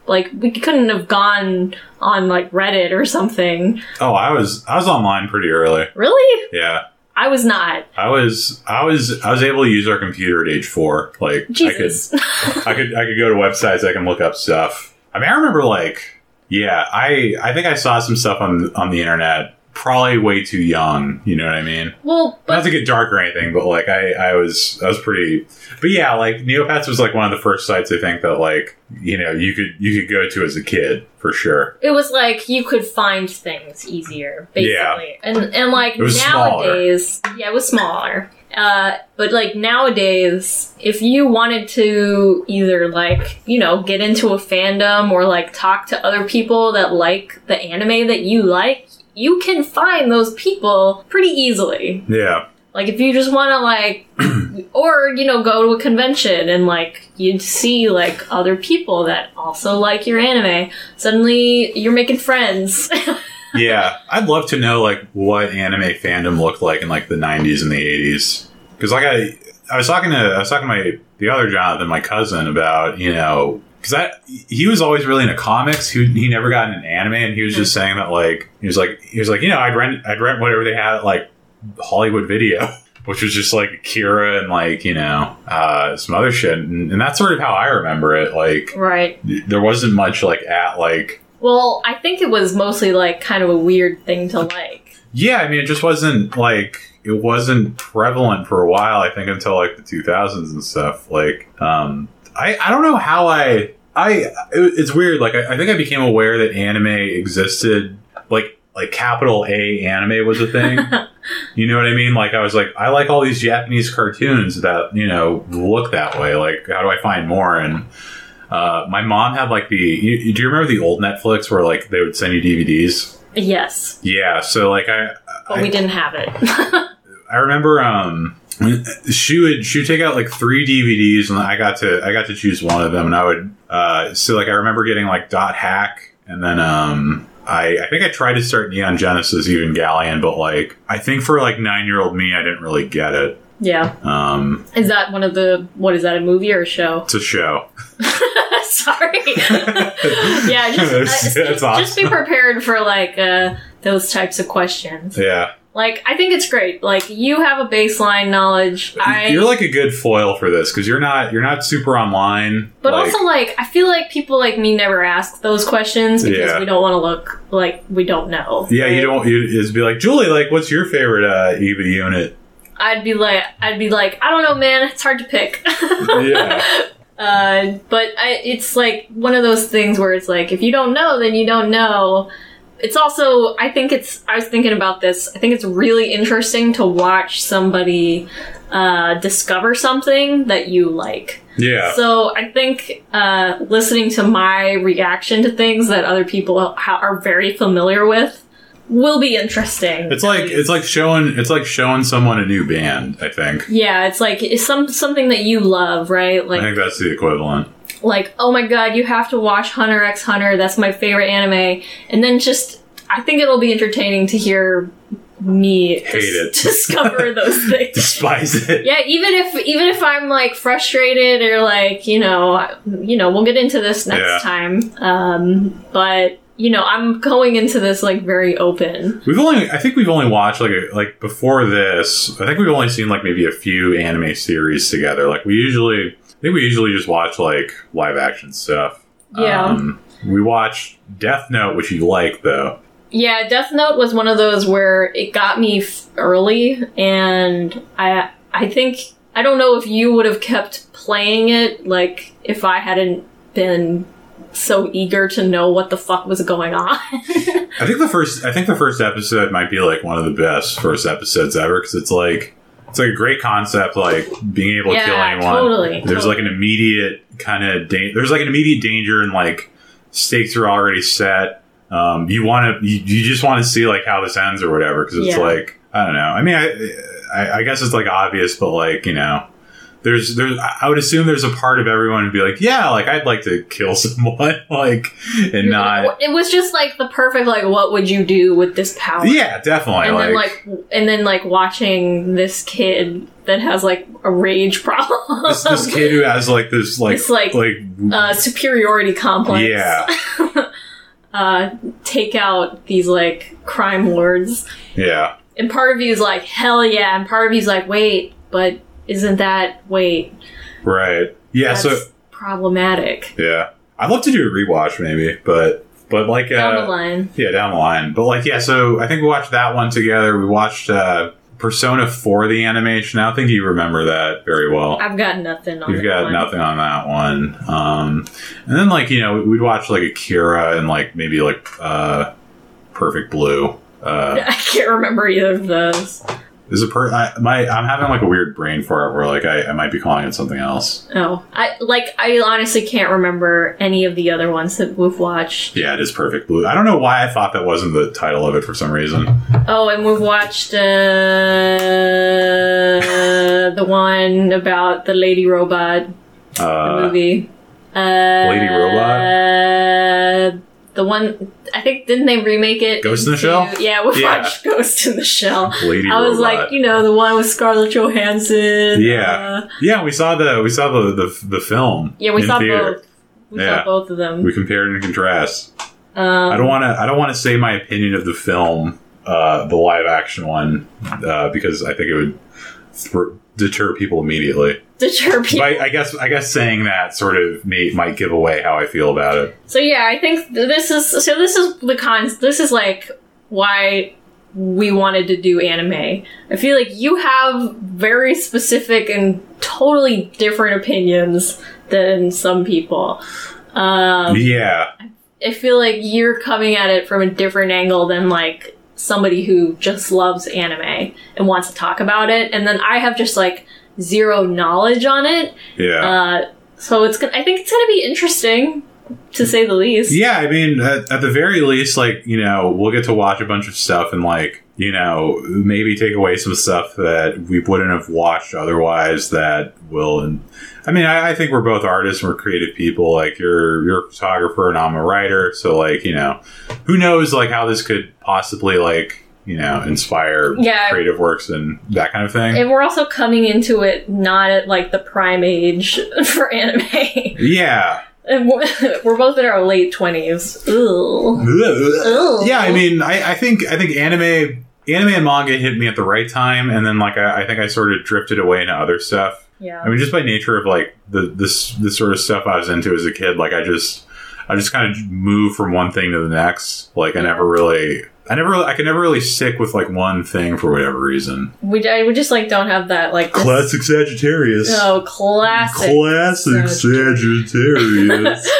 Like we couldn't have gone on like Reddit or something. Oh, I was I was online pretty early. Really? Yeah. I was not. I was I was I was able to use our computer at age four. Like Jesus. I could [laughs] I could I could go to websites. I can look up stuff. I mean, I remember like yeah. I I think I saw some stuff on on the internet. Probably way too young. You know what I mean? well, but Not to get dark or anything, but like I I was I was pretty. But yeah, like Neopets was like one of the first sites I think that like you know you could you could go to as a kid for sure. it was like you could find things easier, basically. Yeah. And and like nowadays, yeah, it was smaller. Uh, but like nowadays, if you wanted to either like you know get into a fandom or like talk to other people that like the anime that you like, you can find those people pretty easily. Yeah. Like if you just want to like, [clears throat] or you know, go to a convention and like you'd see like other people that also like your anime. Suddenly you're making friends. [laughs] yeah, I'd love to know like what anime fandom looked like in like the '90s and the '80s. Because like I, I was talking to I was talking to my the other Jonathan, my cousin, about you know because that he was always really into comics. He he never got into anime, and he was just saying that like he was like he was like you know I'd rent I'd rent whatever they had at like Hollywood Video. [laughs] Which was just like Akira and like you know uh, some other shit, and, and that's sort of how I remember it. Like right. there wasn't much like at like Well, I think it was mostly like kind of a weird thing to like. Yeah, I mean, it just wasn't like it wasn't prevalent for a while. I think until like the 2000s and stuff. Like, um, I I don't know how I I it's weird. Like, I, I think I became aware that anime existed. Like, like capital A anime was a thing. [laughs] you know what I mean? Like, I was like, I like all these Japanese cartoons that you know look that way. Like, how do I find more? And uh, my mom had like the. You, do you remember the old Netflix where like they would send you DVDs? yes, Yeah, so like I, but I we didn't have it. [laughs] I remember um she would she would take out like three DVDs and I got to I got to choose one of them and I would uh so like I remember getting like Dot Hack and then um I, I think I tried to start Neon Genesis Evangelion, but like I think for like nine year old me, I didn't really get it. Yeah. Um, Is that one of the what is that a movie or a show? it's a show. [laughs] Sorry. [laughs] yeah, just, uh, That's- just be prepared for like uh, those types of questions. Yeah, Like I think it's great. Like you have a baseline knowledge. I you're like a good foil for this because you're not you're not super online. But like, also, like, I feel like people like me never ask those questions because Yeah. we don't want to look like we don't know. yeah, you don't. You just be like Julie, like, what's your favorite uh, Eva unit? I'd be like, I'd be like, I don't know, man. It's hard to pick. Yeah. [laughs] Uh, but I, it's like one of those things where it's like, if you don't know, then you don't know. It's also, I think it's, I was thinking about this. I think it's really interesting to watch somebody uh, discover something that you like. Yeah, So I think uh, listening to my reaction to things that other people ha- are very familiar with will be interesting. it's like it's like showing it's like showing someone a new band. I think. yeah, it's like it's some something that you love, right? Like I think that's the equivalent. Like oh my god, you have to watch Hunter x Hunter. That's my favorite anime. And then just I think it'll be entertaining to hear me Hate it. [laughs] discover those [laughs] things. Despise it. Yeah, even if even if I'm like frustrated or like you know you know we'll get into this next Yeah. time. Um, but you know I'm going into this like very open. We've only, I think we've only watched like a, like before this. I think we've only seen like maybe a few anime series together. Like we usually, I think we usually just watch like live action stuff. Yeah. Um, we watched Death Note, which you like though. Yeah, Death Note was one of those where it got me f- early, and I I think I don't know if you would have kept playing it like if I hadn't been so eager to know what the fuck was going on. [laughs] I think the first, I think the first episode might be like one of the best first episodes ever because it's like it's like a great concept, like being able to kill Yeah, anyone. totally, There's totally. like an immediate kind of da- there's like an immediate danger and like stakes are already set. Um, you want to, you, you just want to see like how this ends or whatever because it's Yeah. like I don't know. I mean, I, I I guess it's like obvious, but like you know. There's, there's, I would assume there's a part of everyone who'd be like, yeah, like I'd like to kill [laughs] someone, like, and not, it was just like the perfect like what would you do with this power? yeah, definitely, and then like and then like watching this kid that has like a rage [laughs] problem. this, this kid who has like this like It's like- like uh, superiority complex. yeah [laughs] uh, take out these like crime lords, yeah and part of you is like hell yeah, and part of you is like wait, but isn't that wait? right yeah That's so problematic. yeah I'd love to do a rewatch maybe but but like Down the uh, line, yeah down the line but like yeah so I think we watched that one together we watched uh Persona 4 the animation I don't think you remember that very well I've got nothing on. That got one. nothing on that one. Um, and then like you know we'd watch like Akira and like maybe like uh, Perfect Blue. Uh, [laughs] I can't remember either of those. Is a per? I, my I'm having like a weird brain for it where like I, I might be calling it something else. Oh, I like. I honestly can't remember any of the other ones that we've watched. Yeah, it is Perfect Blue. I don't know why I thought that wasn't the title of it for some reason. Oh, and we've watched uh, the one about the lady robot the Uh, movie. Uh, Lady Robot. The one I think didn't they remake it? Ghost in the Shell? Yeah, we Yeah. watched [laughs] Ghost in the Shell. Lady I was Robot. like, you know, the one with Scarlett Johansson. Yeah. uh, yeah, we saw the we saw the the, the film. yeah, we saw theater. both. We Yeah. saw both of them. We compared and contrast. Um, I don't want to. I don't want to say my opinion of the film, uh, the live action one, uh, because I think it would thr deter people immediately. deter people. I, I guess. I guess saying that sort of may, might give away how I feel about it. So yeah, I think this is so. This is the cons. This is like why we wanted to do anime. I feel like you have very specific and totally different opinions than some people. Um, yeah, I feel like you're coming at it from a different angle than like somebody who just loves anime and wants to talk about it, and then I have just like zero knowledge on it. yeah, Uh, so it's gonna. I think it's gonna be interesting. To say the least. Yeah, I mean, at, at the very least, like you know, we'll get to watch a bunch of stuff and like you know maybe take away some stuff that we wouldn't have watched otherwise. That will, and I mean, I, I think we're both artists and we're creative people. Like you're you're a photographer and I'm a writer, so like you know, who knows like how this could possibly like you know inspire Yeah. creative works and that kind of thing. And we're also coming into it not at like the prime age [laughs] for anime. yeah. And we're [laughs] we're both in our late twenties. Yeah, I mean, I, I think I think anime anime and manga hit me at the right time, and then like I, I think I sort of drifted away into other stuff. Yeah. I mean, just by nature of like the this this sort of stuff I was into as a kid, like I just I just kind of moved from one thing to the next. Like I never really. I never, really, I could never really stick with like one thing for whatever reason. we I, we just like don't have that like this- Classic Sagittarius. Oh, classic. Classic Sagittarius. [laughs]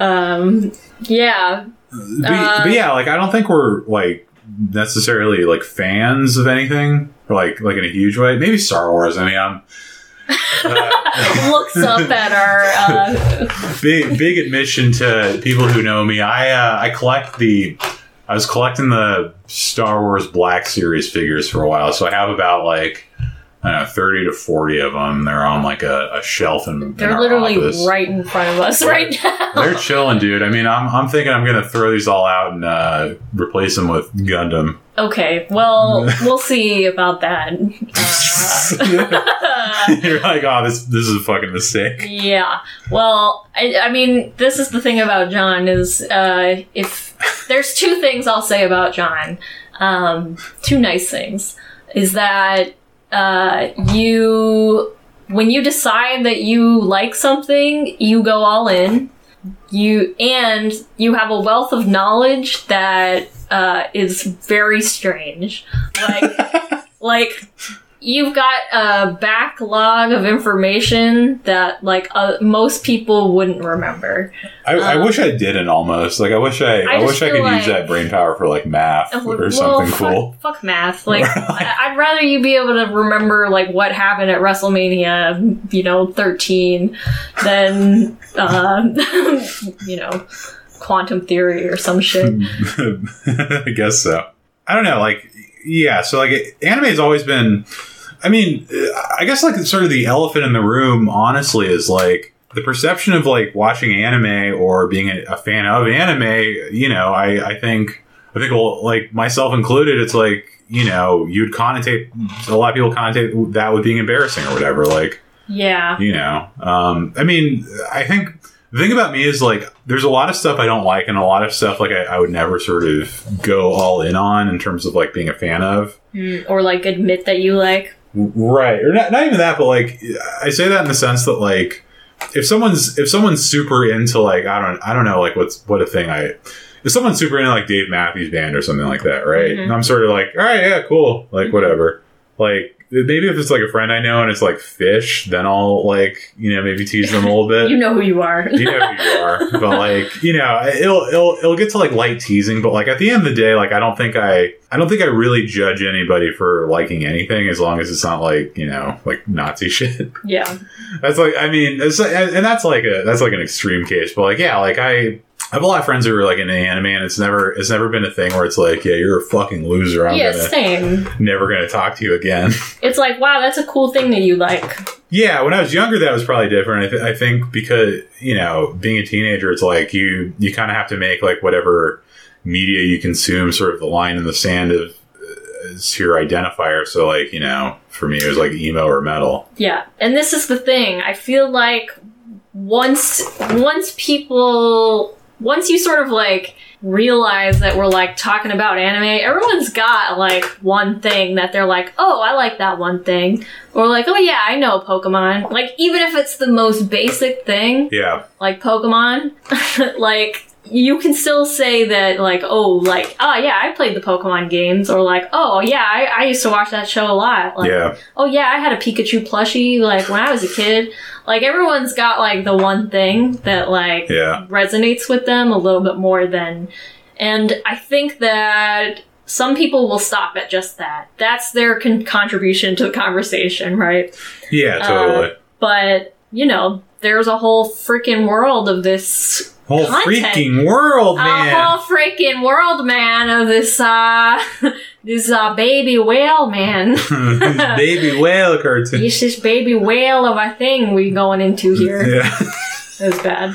Um. Yeah. but, Uh, but yeah, like I don't think we're like necessarily like fans of anything, or like like in a huge way. Maybe Star Wars. I mean, I'm [laughs] uh, Looks up at our. Uh, [laughs] big big admission to people who know me. I uh, I collect the. I was collecting the Star Wars Black Series figures for a while, so I have about like I thirty to forty of them. They're on like a, a shelf in, in they're our literally office. right in front of us right now. They're chilling, dude. I mean, I'm, I'm thinking I'm gonna throw these all out and uh, replace them with Gundam. Okay, well, [laughs] we'll see about that. Uh, [laughs] You're like, oh, this this is a fucking mistake. yeah. Well, I, I mean, this is the thing about John is uh, if there's two things I'll say about John, um, two nice things, is that uh, you when you decide that you like something, you go all in. You and you have a wealth of knowledge that uh, is very strange. Like, [laughs] like you've got a backlog of information that like uh, most people wouldn't remember. I, I Um, wish I didn't almost. Like, I wish I, I I, wish I could use that brain power for like math or well, something fuck, cool. Fuck math. Like, [laughs] I- I'd rather you be able to remember like what happened at WrestleMania, you know, 13, than uh, [laughs] [laughs] you know, quantum theory or some shit. I guess so. I don't know. Like, yeah. So like, anime has always been. I mean, I guess like sort of the elephant in the room, honestly, is like the perception of like watching anime or being a, a fan of anime. You know, I I think I think well, like myself included, it's like you know you'd connotate a lot of people connotate that with being embarrassing or whatever. Like Yeah. you know um, i mean i think the thing about me is like there's a lot of stuff i don't like and a lot of stuff like I, I would never sort of go all in on in terms of like being a fan of. Mm, Or like admit that you like. right. Or not, not even that but like i say that in the sense that like if someone's if someone's super into like i don't i don't know like what's what a thing i if someone's super into like dave matthews band or something like that right? Mhm. and i'm sort of like all right yeah cool. Like whatever. Like maybe if it's like a friend i know and it's like Phish then i'll like you know maybe tease them a little bit [laughs] You know who you are. you know who you are [laughs] but like you know it'll it'll it'll get to like light teasing but like at the end of the day like i don't think i i don't think i really judge anybody for liking anything as long as it's not like you know like nazi [laughs] shit yeah. that's like i mean like, and that's like a that's like an extreme case but like yeah like i I have a lot of friends who are like into anime, and it's never it's never been a thing where it's like, yeah, you're a fucking loser. I'm yeah, gonna same. never gonna talk to you again. [laughs] It's like, wow, that's a cool thing that you like. Yeah, when I was younger, that was probably different. I, th- I think because you know, being a teenager, it's like you you kind of have to make like whatever media you consume, sort of the line in the sand of uh, is your identifier. So like you know, for me, it was like emo or metal. Yeah, and this is the thing. I feel like once once people once you sort of like realize that we're like talking about anime, everyone's got like one thing that they're like, "Oh, I like that one thing." Or like, "Oh yeah, I know Pokemon." Like even if it's the most basic thing, Yeah, like Pokemon, [laughs] like you can still say that like oh like oh yeah I played the Pokemon games or like oh yeah I, I used to watch that show a lot like yeah, oh yeah, I had a Pikachu plushie like when I was a kid. Like everyone's got like the one thing that like yeah, resonates with them a little bit more than and I think that some people will stop at just that. That's their con- contribution to the conversation, right? yeah, uh, totally. But, you know, there's a whole freaking world of this Whole content. freaking world, man. a whole freaking world, man, of this uh [laughs] this uh baby whale, man. [laughs] Baby whale cartoon. It's this baby whale of a thing we going into here. Yeah. [laughs] It was bad.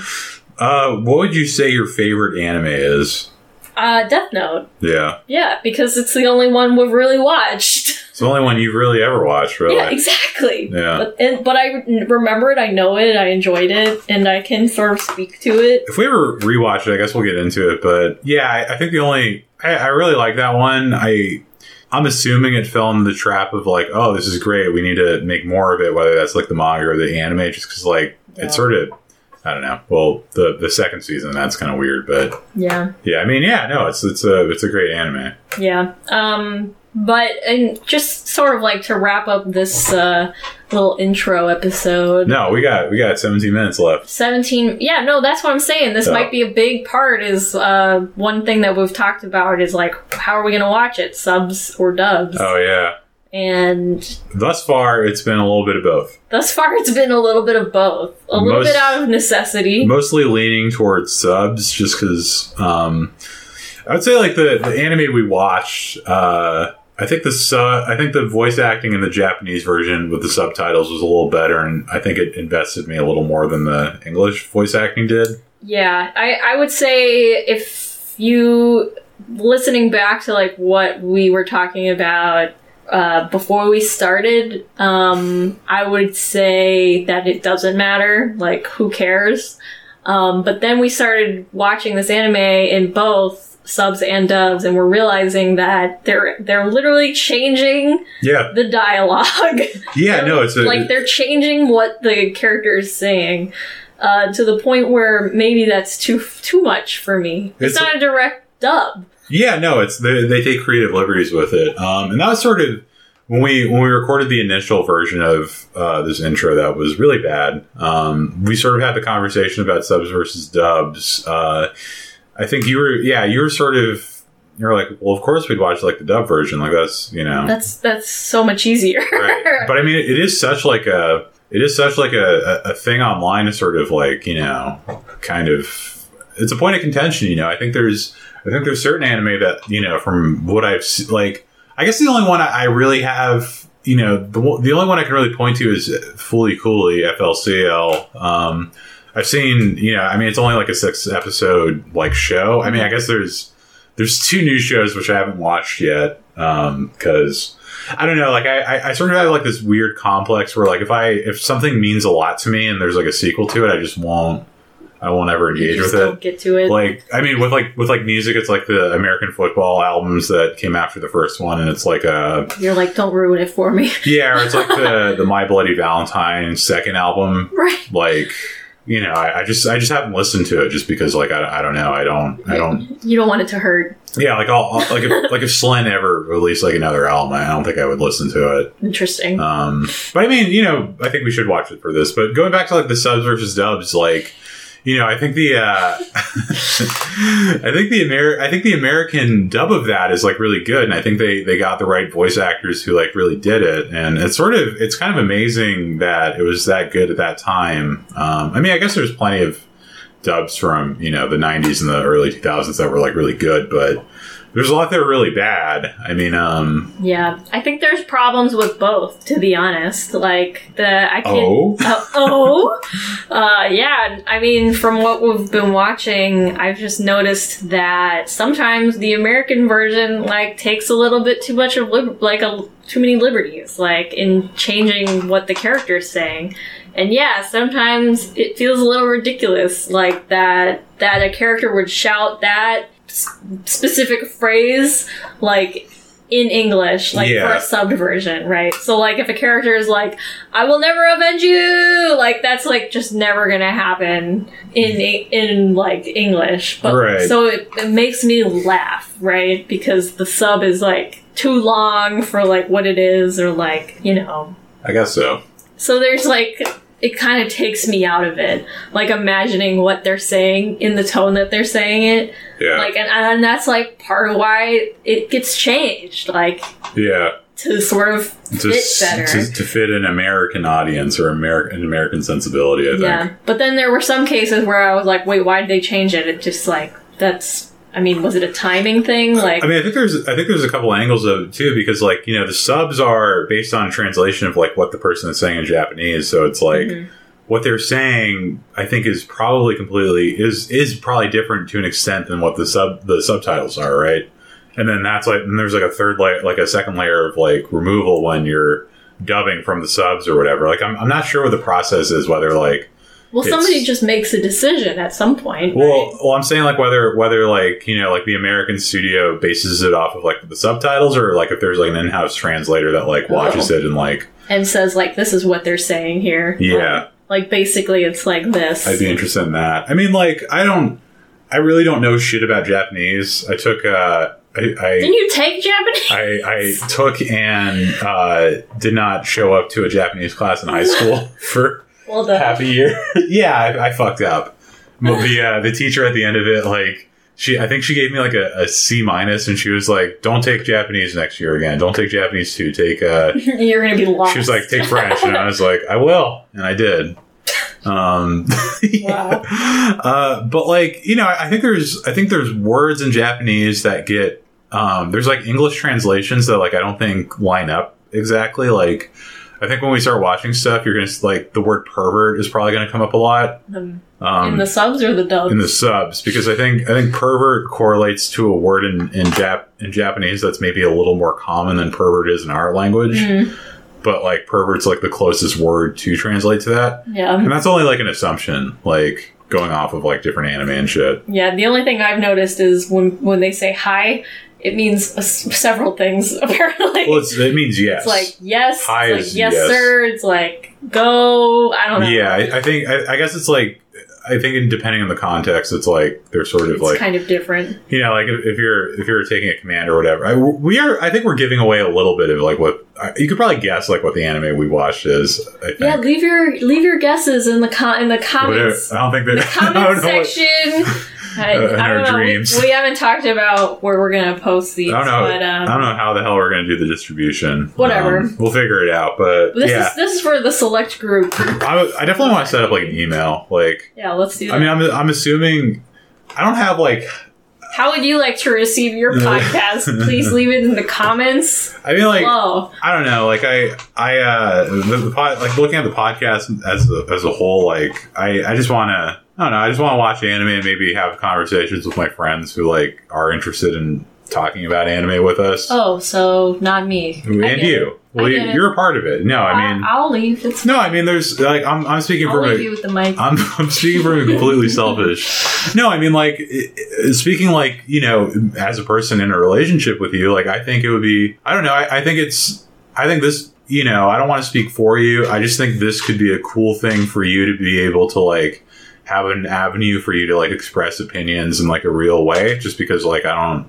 Uh, what would you say your favorite anime is? Uh, Death Note. Yeah. Yeah, because it's the only one we've really watched. It's the only one you've really ever watched, really. Yeah, exactly. Yeah. But and, but I remember it. I know it. I enjoyed it, and I can sort of speak to it. If we ever rewatch it, I guess we'll get into it. But yeah, I, I think the only I, I really like that one. I I'm assuming it fell in the trap of like, oh, this is great. We need to make more of it, whether that's like the manga or the anime, just because like Yeah. it's sort of I don't know. Well, the the second season that's kind of weird, but Yeah. yeah, I mean, yeah, no, it's it's a it's a great anime. Yeah. Um. But and just sort of like to wrap up this uh, little intro episode. No, we got we got 17 minutes left. 17 yeah no that's what i'm saying this Yeah. might be a big part is uh, one thing that we've talked about is like how are we going to watch it subs or dubs Oh yeah. and Thus far, it's been a little bit of both. thus far it's been a little bit of both a little bit out of necessity mostly leaning towards subs just because um i would say like the, the anime we watched uh i think the su- i think the voice acting in the japanese version with the subtitles was a little better and i think it invested me a little more than the english voice acting did yeah I, I would say if you listening back to like what we were talking about uh, before we started, um, I would say that it doesn't matter. Like, who cares? Um, but then we started watching this anime in both subs and dubs, and we're realizing that they're they're literally changing yeah the dialogue. yeah no it's a like they're changing what the character is saying uh, to the point where maybe that's too too much for me. It's, It's- not a direct dub. Yeah, no, it's they, they take creative liberties with it, um, and that was sort of when we when we recorded the initial version of uh, this intro that was really bad. Um, we sort of had the conversation about subs versus dubs. Uh, I think you were, yeah, you were sort of you were like, well, of course we'd watch like the dub version, like that's you know, That's that's so much easier. right. [laughs] But I mean, it is such like a it is such like a, a, a thing online to sort of like you know, kind of it's a point of contention. You know, I think there's I think there's certain anime that you know from what I've like. I guess the only one I, I really have, you know, the the only one I can really point to is Fooly Cooly FLCL. Um, I've seen, you know, I mean, it's only like a six episode like show. I mean, I guess there's there's two new shows which I haven't watched yet um, because I don't know. Like I, I, I sort of have like this weird complex where like if I if something means a lot to me and there's like a sequel to it, I just won't. I won't ever engage just with it. get to it. Like I mean, with like with like music, it's like the American football albums that came after the first one, and it's like a You're like, don't ruin it for me. yeah, or it's like the [laughs] the My Bloody Valentine second album. right. Like you know, I, I just I just haven't listened to it just because like I, I don't know I don't I don't You don't want it to hurt. yeah like I'll, I'll- like if [laughs] like if Slint ever released like another album, I don't think I would listen to it. Interesting. Um, but I mean, you know, I think we should watch it for this. But going back to like the subs versus dubs, like, you know, I think the uh, [laughs] I think the Amer- I think the American dub of that is like really good, and I think they they got the right voice actors who like really did it, and it's sort of it's kind of amazing that it was that good at that time. Um, I mean, I guess there's plenty of dubs from you know the 90s and the early 2000s that were like really good, but there's a lot that are really bad. I mean, um, yeah, I think there's problems with both. To be honest, like the I can oh. Uh, oh, [laughs] uh, yeah. I mean, from what we've been watching, I've just noticed that sometimes the American version like takes a little bit too much of lib- like a too many liberties, like in changing what the character is saying. And yeah, sometimes it feels a little ridiculous, like that that a character would shout that specific phrase, like in English, like for a subbed version, right? So like if a character is like, "I will never avenge you," like that's like just never gonna happen in in like English. But Right. so it, it makes me laugh, right? Because the sub is like too long for like what it is, or like you know. I guess so. So there's like it kind of takes me out of it, like imagining what they're saying in the tone that they're saying it, Yeah. like and and that's like part of why it gets changed, like. Yeah. to sort of to, fit s- better. to, to fit an American audience or American an American sensibility. I think. yeah, but then there were some cases where I was like, wait, why did they change it? It just like that's. I mean, was it a timing thing? Like, I mean, I think there's I think there's a couple angles of it too because like you know the subs are based on a translation of like what the person is saying in Japanese, so it's like Mhm. what they're saying. I think is probably completely is is probably different to an extent than what the sub the subtitles are, right? And then that's like and there's like a third layer, like a second layer of like removal when you're dubbing from the subs or whatever. Like I'm I'm not sure what the process is, whether like well, somebody just makes a decision at some point. Well, right? well, I'm saying like whether whether like you know like the American studio bases it off of like the subtitles or like if there's like an in-house translator that like watches Oh. it and like and says like, this is what they're saying here. Yeah. Like, like, basically, it's like this. I'd be interested in that. I mean, like I don't, I really don't know shit about Japanese. I took uh, I Didn't you take Japanese? I, I took and uh, did not show up to a Japanese class in high school [laughs] for well done. a year. [laughs] yeah, I, I fucked up. But the uh, the teacher at the end of it, like she, I think she gave me like a, a C minus, and she was like, "Don't take Japanese next year again. Don't take Japanese too. Take." Uh, [laughs] You're gonna be lost. she was like, "Take French," and I was like, "I will," and I did. Um, [laughs] yeah. Uh, but like you know, I, I think there's I think there's words in Japanese that get um, there's like English translations that like I don't think line up exactly. Like I think when we start watching stuff, you're gonna like the word pervert is probably gonna come up a lot Um, in the subs or the dubs? in the subs because I think I think pervert correlates to a word in in, Jap- in Japanese that's maybe a little more common than pervert is in our language. Mhm. But like pervert's like the closest word to translate to that, Yeah. and that's only like an assumption, like going off of like different anime and shit. Yeah, the only thing I've noticed is when when they say hi, it means several things. [laughs] Apparently, Well, it's, it means yes. it's like yes, Hi it's like yes, yes. sir. It's like go. I don't know. yeah, I, I think I, I guess it's like I think in, depending on the context, it's like they're sort of it's like kind of different. you know, like if, if you're if you're taking a command or whatever, I, we are. I think we're giving away a little bit of like what you could probably guess like what the anime we watched is. I think. Yeah, leave your leave your guesses in the con in the Whatever. comments. I don't think In that. the [laughs] comment know what- section. [laughs] I, Uh, in I our don't know. We- dreams. We, haven't talked about where we're gonna post these, I don't know. but um, I don't know how the hell we're going to do the distribution. Whatever. Um, we'll figure it out. But this yeah, is this is for the select group. I, I definitely want to set up like an email. Like, Yeah, let's do that. I mean, I'm, I'm assuming I don't have like. How would you like to receive your [laughs] podcast? Please leave it in the comments I mean, like below. I don't know. Like I, I, uh, the, the pod, like looking at the podcast as a, as a whole. Like I, I just want to. I don't know. I just want to watch anime and maybe have conversations with my friends who like are interested in talking about anime with us. Oh, so not me. And you. Well, you, you're a part of it. No, I mean, I'll leave. It's no, I mean, there's like I'm, I'm speaking I'll from leave a, you with the mic. I'm, [laughs] I'm speaking from [laughs] completely selfish. No, I mean, like, i- i- speaking like, you know, as a person in a relationship with you, like, I think it would be, I don't know, I, I think it's, I think this, you know, I don't want to speak for you. I just think this could be a cool thing for you to be able to, like, have an avenue for you to, like, express opinions in, like, a real way, just because, like, I don't,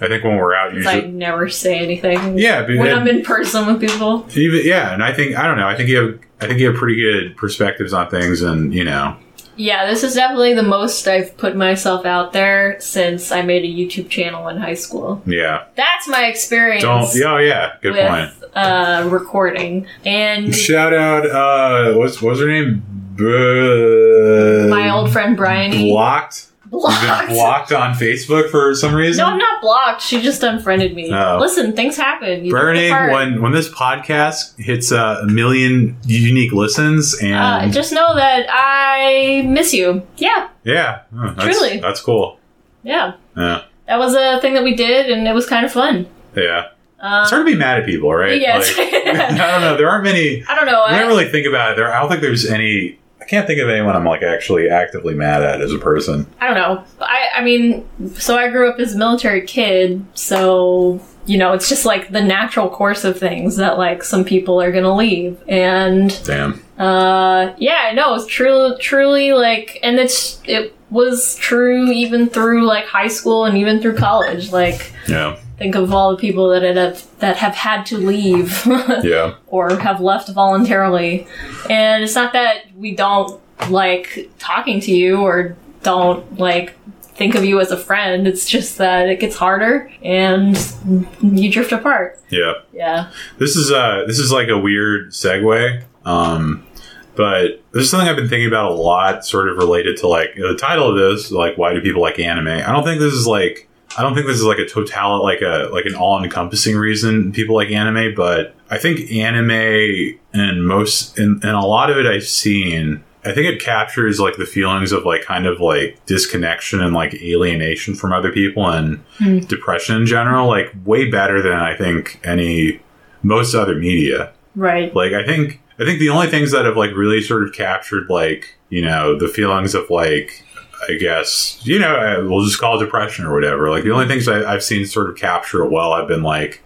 I think when we're out, 'Cause I never say anything. Yeah, when and- I'm in person with people. even, yeah, and I think, I don't know, I think you have, I think you have pretty good perspectives on things, and, you know, Yeah, this is definitely the most I've put myself out there since I made a YouTube channel in high school. yeah. That's my experience Don't, yeah, oh, yeah, good with point. uh, recording. And Shout out, uh, what's what's her name? My old friend Bryony blocked. You've blocked. been blocked on Facebook for some reason. No, I'm not blocked. She just unfriended me. Oh. Listen, things happen. You when when this podcast hits uh, a million unique listens Uh, and just know that I miss you. Yeah, yeah, oh, that's, Truly. that's cool. yeah. Yeah, That was a thing that we did, and it was kind of fun. yeah. Uh, It's hard to be mad at people, right? Yes. Like, [laughs] I don't know. There aren't many. [laughs] I don't know. I I, don't really think about it. There, I don't think there's any. I can't think of anyone I'm like actually actively mad at as a person. I don't know. I, I mean, so I grew up as a military kid, so you know, it's just like the natural course of things that like some people are gonna leave, and Damn. uh, yeah, no, it's truly, truly like, and it's it was true even through like high school and even through college. Like, Yeah. Think of all the people that have that have had to leave. [laughs] Yeah. or have left voluntarily. And it's not that we don't like talking to you or don't like think of you as a friend. It's just that it gets harder and you drift apart. Yeah. Yeah. This is uh this is like a weird segue. Um but this is something I've been thinking about a lot, sort of related to like the title of this, like why do people like anime? I don't think this is like I don't think this is like a total like a like an all encompassing reason people like anime, but I think anime and most and, and a lot of it I've seen I think it captures like the feelings of like kind of like disconnection and like alienation from other people and Hmm. depression in general, like way better than I think any most other media. Right. Like I think I think the only things that have like really sort of captured like you know the feelings of like I guess you know we'll just call it depression or whatever. Like the only things I, I've seen sort of capture it well I've been like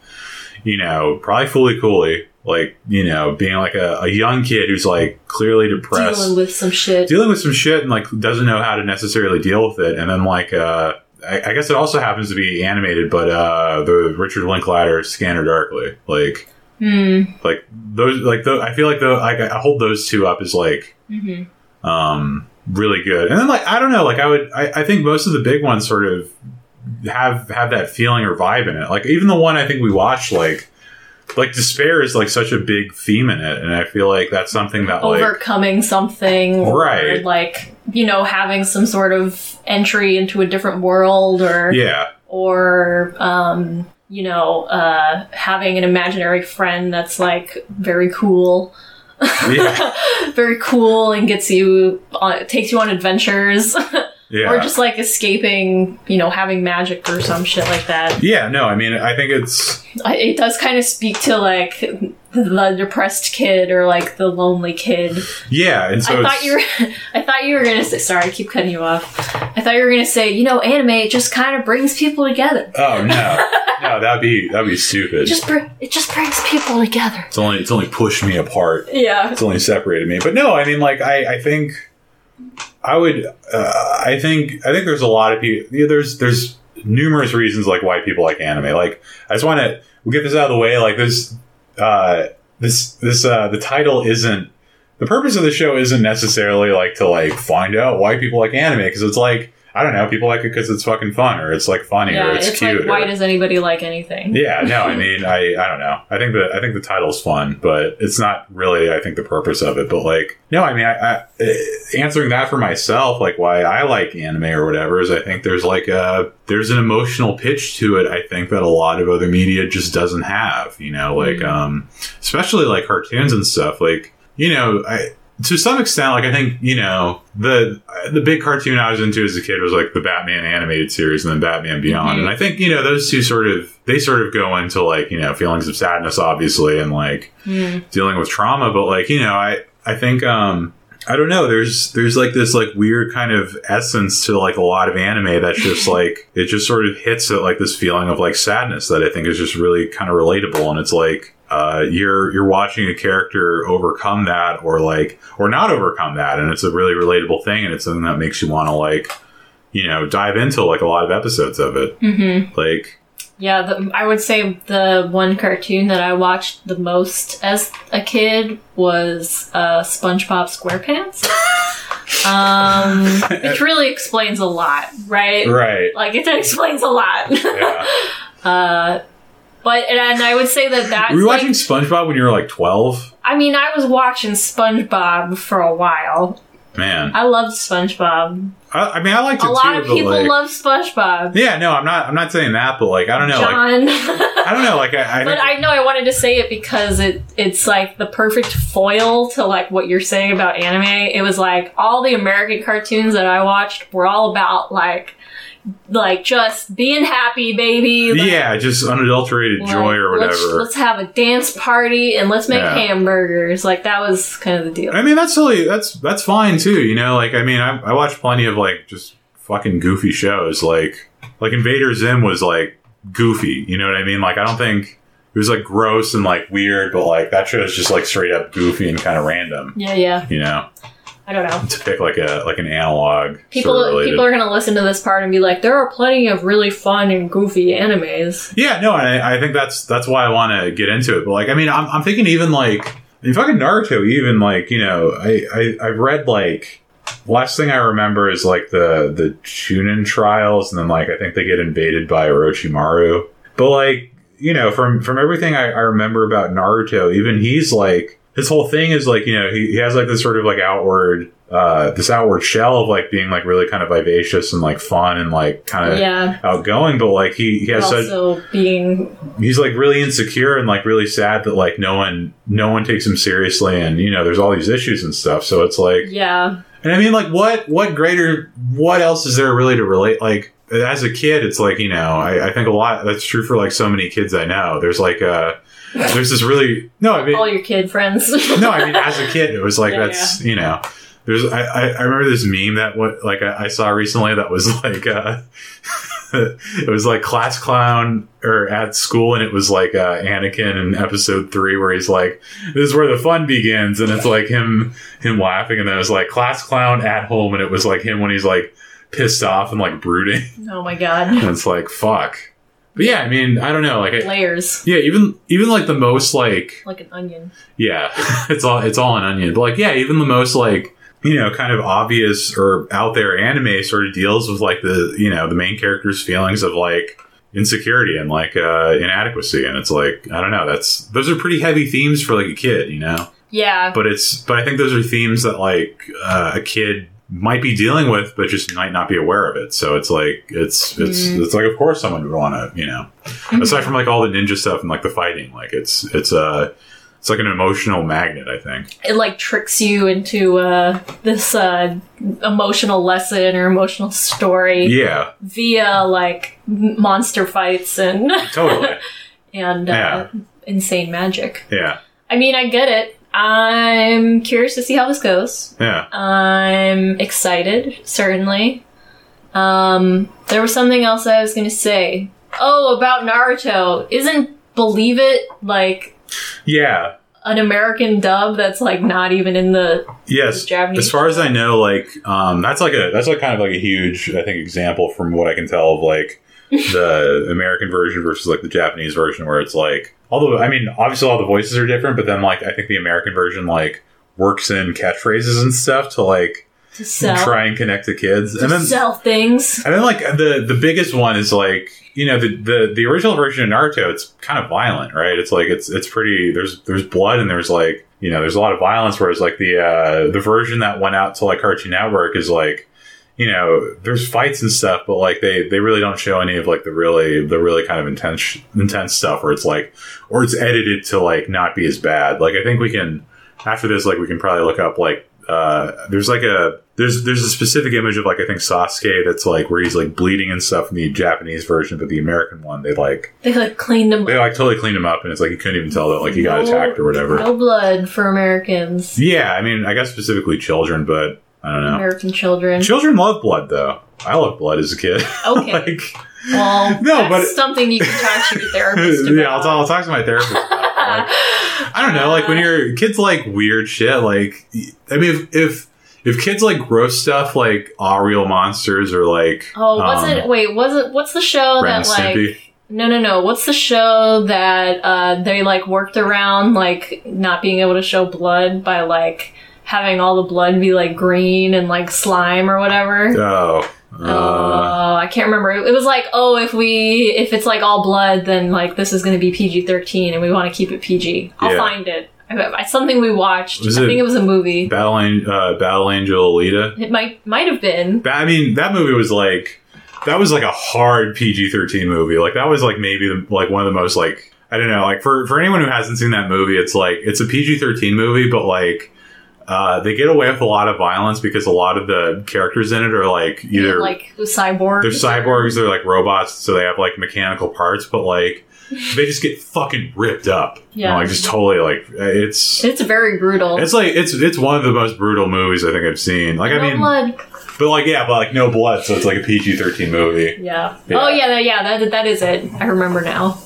you know probably Fooly Cooly like you know being like a, a young kid who's like clearly depressed Dealing with some shit. dealing with some shit and like doesn't know how to necessarily deal with it and then like uh I, I guess it also happens to be animated but uh the richard linklater scanner darkly like Hmm. like those like the, i feel like the like i hold those two up as like hmm um really good and then like i don't know like i would i, I think most of the big ones sort of have have that feeling or vibe in it like even the one i think we watched like like despair is like such a big theme in it and i feel like that's something that like Overcoming something, or Right. like you know, having some sort of entry into a different world, or yeah or um, you know, uh, having an imaginary friend that's like very cool. Yeah. [laughs] very cool and gets you on takes you on adventures [laughs] yeah. or just like escaping you know having magic or some shit like that. Yeah, no, I mean, I think it's it does kind of speak to like the depressed kid or like the lonely kid. Yeah, and so i it's, thought you were [laughs] i thought you were gonna say sorry i keep cutting you off. I thought you were gonna say you know anime just kind of brings people together. Oh no, [laughs] no, that'd be that'd be stupid. it just br- it just brings people together. It's only it's only pushed me apart. yeah. It's only separated me. But no, I mean, like I I think I would uh, I think I think there's a lot of people. There's there's numerous reasons like why people like anime. Like I just want to we'll get this out of the way. Like this uh this this uh the title isn't the purpose of the show isn't necessarily like to like find out why people like anime because it's like I don't know people like it because it's fucking fun or it's like funny yeah or it's, it's, cute. like why or- does anybody like anything yeah, no, I [laughs] mean, I, I don't know. I think the I think the title's fun, but it's not really I think the purpose of it. But like, no, I mean, I, I eh, answering that for myself, like why I like anime or whatever is I think there's like a there's an emotional pitch to it. I think that a lot of other media just doesn't have. You know, like Mhm. um, especially like cartoons and stuff. Like you know, I to some extent, like I think you know the the big cartoon I was into as a kid was like the Batman animated series and then Batman Beyond, Mhm. and I think you know those two sort of they sort of go into like you know feelings of sadness, obviously, and like Hmm. dealing with trauma, but like you know I I think um I don't know. There's there's like this like weird kind of essence to like a lot of anime that's just [laughs] like it just sort of hits at like this feeling of like sadness that I think is just really kind of relatable, and it's like uh, you're you're watching a character overcome that or like or not overcome that, and it's a really relatable thing, and it's something that makes you want to like you know dive into like a lot of episodes of it, Mm-hmm. like Yeah, the, I would say the one cartoon that I watched the most as a kid was uh, SpongeBob SquarePants. [laughs] um, which really explains a lot, right? right, Like it explains a lot. yeah. [laughs] uh, but and, I would say that that's Were you like, watching SpongeBob when you were like twelve? I mean, I was watching SpongeBob for a while. Man, I loved SpongeBob. I, I mean, I liked it A lot too, of people like- love SpongeBob. Yeah, no, I'm not. I'm not saying that, but like, I don't know. Like, John. I don't know. Like, I, I [laughs] But I know I wanted to say it because it it's like the perfect foil to like what you're saying about anime. It was like all the American cartoons that I watched were all about like like just being happy, baby. Like, yeah, just unadulterated like, joy or Let's, whatever. let's have a dance party and let's make Yeah. hamburgers. Like that was kind of the deal. I mean, that's totally that's that's fine too. You know, like I mean, I, I watch plenty of like just fucking goofy shows. Like like Invader Zim was like goofy. You know what I mean? Like I don't think it was like gross and like weird, but like that show is just like straight up goofy and kind of random. Yeah, yeah. You know, I don't know. to pick like a like an analog. People sort of people are gonna listen to this part and be like, there are plenty of really fun and goofy animes. Yeah, no, I, I think that's that's why I want to get into it. But like, I mean, I'm, I'm thinking even like in fucking Naruto, even like you know, I, I I've read like last thing I remember is like the the Chunin trials, and then like I think they get invaded by Orochimaru. But like you know, from from everything I, I remember about Naruto, even he's like his whole thing is like you know he, he has like this sort of like outward uh this outward shell of like being like really kind of vivacious and like fun and like kind of Yeah. outgoing, but like he he has such Also being he's like really insecure and like really sad that like no one no one takes him seriously and you know there's all these issues and stuff so it's like yeah. and i mean like what what greater what else is there really to relate like as a kid it's like you know i, I think a lot that's true for like so many kids i know there's like uh [laughs] there's this really no i mean All your kid friends. [laughs] no, I mean, as a kid, it was like Yeah, that's you know. There's I, I I remember this meme that what like I, I saw recently that was [laughs] like uh, it was like class clown or at school and it was like uh, Anakin in episode three where he's like this is where the fun begins and it's like him him laughing and then it was like class clown at home and it was like him when he's like pissed off and like brooding oh my god. and it's like fuck but yeah I mean I don't know like I, Layers. yeah even even like the most like Like an onion. yeah, [laughs] it's all it's all an onion. But like, yeah, even the most like you know, kind of obvious or out there anime sort of deals with like the you know the main character's feelings of like insecurity and like uh, inadequacy, and it's like I don't know. That's those are pretty heavy themes for like a kid, you know. Yeah. But it's but I think those are themes that like uh, a kid might be dealing with, but just might not be aware of it. So it's like it's it's Mm. it's like of course someone would want to you know aside from like all the ninja stuff and like the fighting, like it's it's uh it's like an emotional magnet. I think. it like tricks you into uh, this uh, emotional lesson or emotional story Yeah, via like monster fights and totally. [laughs] and uh, Yeah. insane magic. Yeah, I mean, I get it. I'm curious to see how this goes. yeah. I'm excited, certainly. Um, there was something else I was going to say. Oh, about Naruto. Isn't Believe It like Yeah. an American dub that's like not even in the Yes. Japanese As far as I know, like um, that's like a that's like kind of like a huge I think example from what I can tell of like [laughs] the American version versus like the Japanese version, where it's like although I mean obviously all the voices are different, but then like I think the American version like works in catchphrases and stuff to like to sell. try and connect the kids, to and then sell things. And then like the the biggest one is like you know the, the the original version of Naruto it's kind of violent right? It's like it's it's pretty there's there's blood and there's like you know there's a lot of violence whereas like the uh the version that went out to like Cartoon Network is like you know there's fights and stuff but like they they really don't show any of like the really the really kind of intense intense stuff where it's like or it's edited to like not be as bad like I think we can after this like we can probably look up like uh, there's like a there's there's a specific image of like I think Sasuke that's like where he's like bleeding and stuff in the Japanese version, but the American one they like They like cleaned them. Up they like totally cleaned him up, and it's like you couldn't even tell that like he got attacked or whatever. No blood for Americans. Yeah, I mean I guess specifically children, but I don't know. American children. Children love blood though. I love blood as a kid. [laughs] Okay. like well, [laughs] No, but- something you can talk to your [laughs] therapist about. yeah, I'll, I'll talk to my therapist. About it. Like, I don't know, like when your kids like weird shit, like I mean, if if, if kids like gross stuff, like All Real Monsters or like Oh, was um, it? Wait, was it? What's the show Ren that like? Stimpy? No, no, no. What's the show that uh, they like worked around like not being able to show blood by like having all the blood be like green and like slime or whatever? Oh, uh, Oh, I can't remember. It was like, oh, if we if it's like all blood, then like this is going to be PG thirteen, and we want to keep it PG. I'll Yeah. find it. It's something we watched. I it- think it was a movie. Battle, uh, Battle Angel Alita. It might might have been. I mean, that movie was like that was like a hard PG thirteen movie. Like that was like maybe the, like one of the most like I don't know. Like for for anyone who hasn't seen that movie, it's like it's a PG thirteen movie, but like. Uh, they get away with a lot of violence because a lot of the characters in it are like either like cyborg. they're cyborgs, they're like robots, so they have like mechanical parts, but like [laughs] they just get fucking ripped up. You know, Yeah. like just totally like it's It's very brutal. it's like it's it's one of the most brutal movies I think I've seen. Like no I mean, blood. but like yeah, but like no blood, so it's like a PG thirteen movie. Yeah. Yeah. Oh yeah, that, yeah. That that is it. I remember now.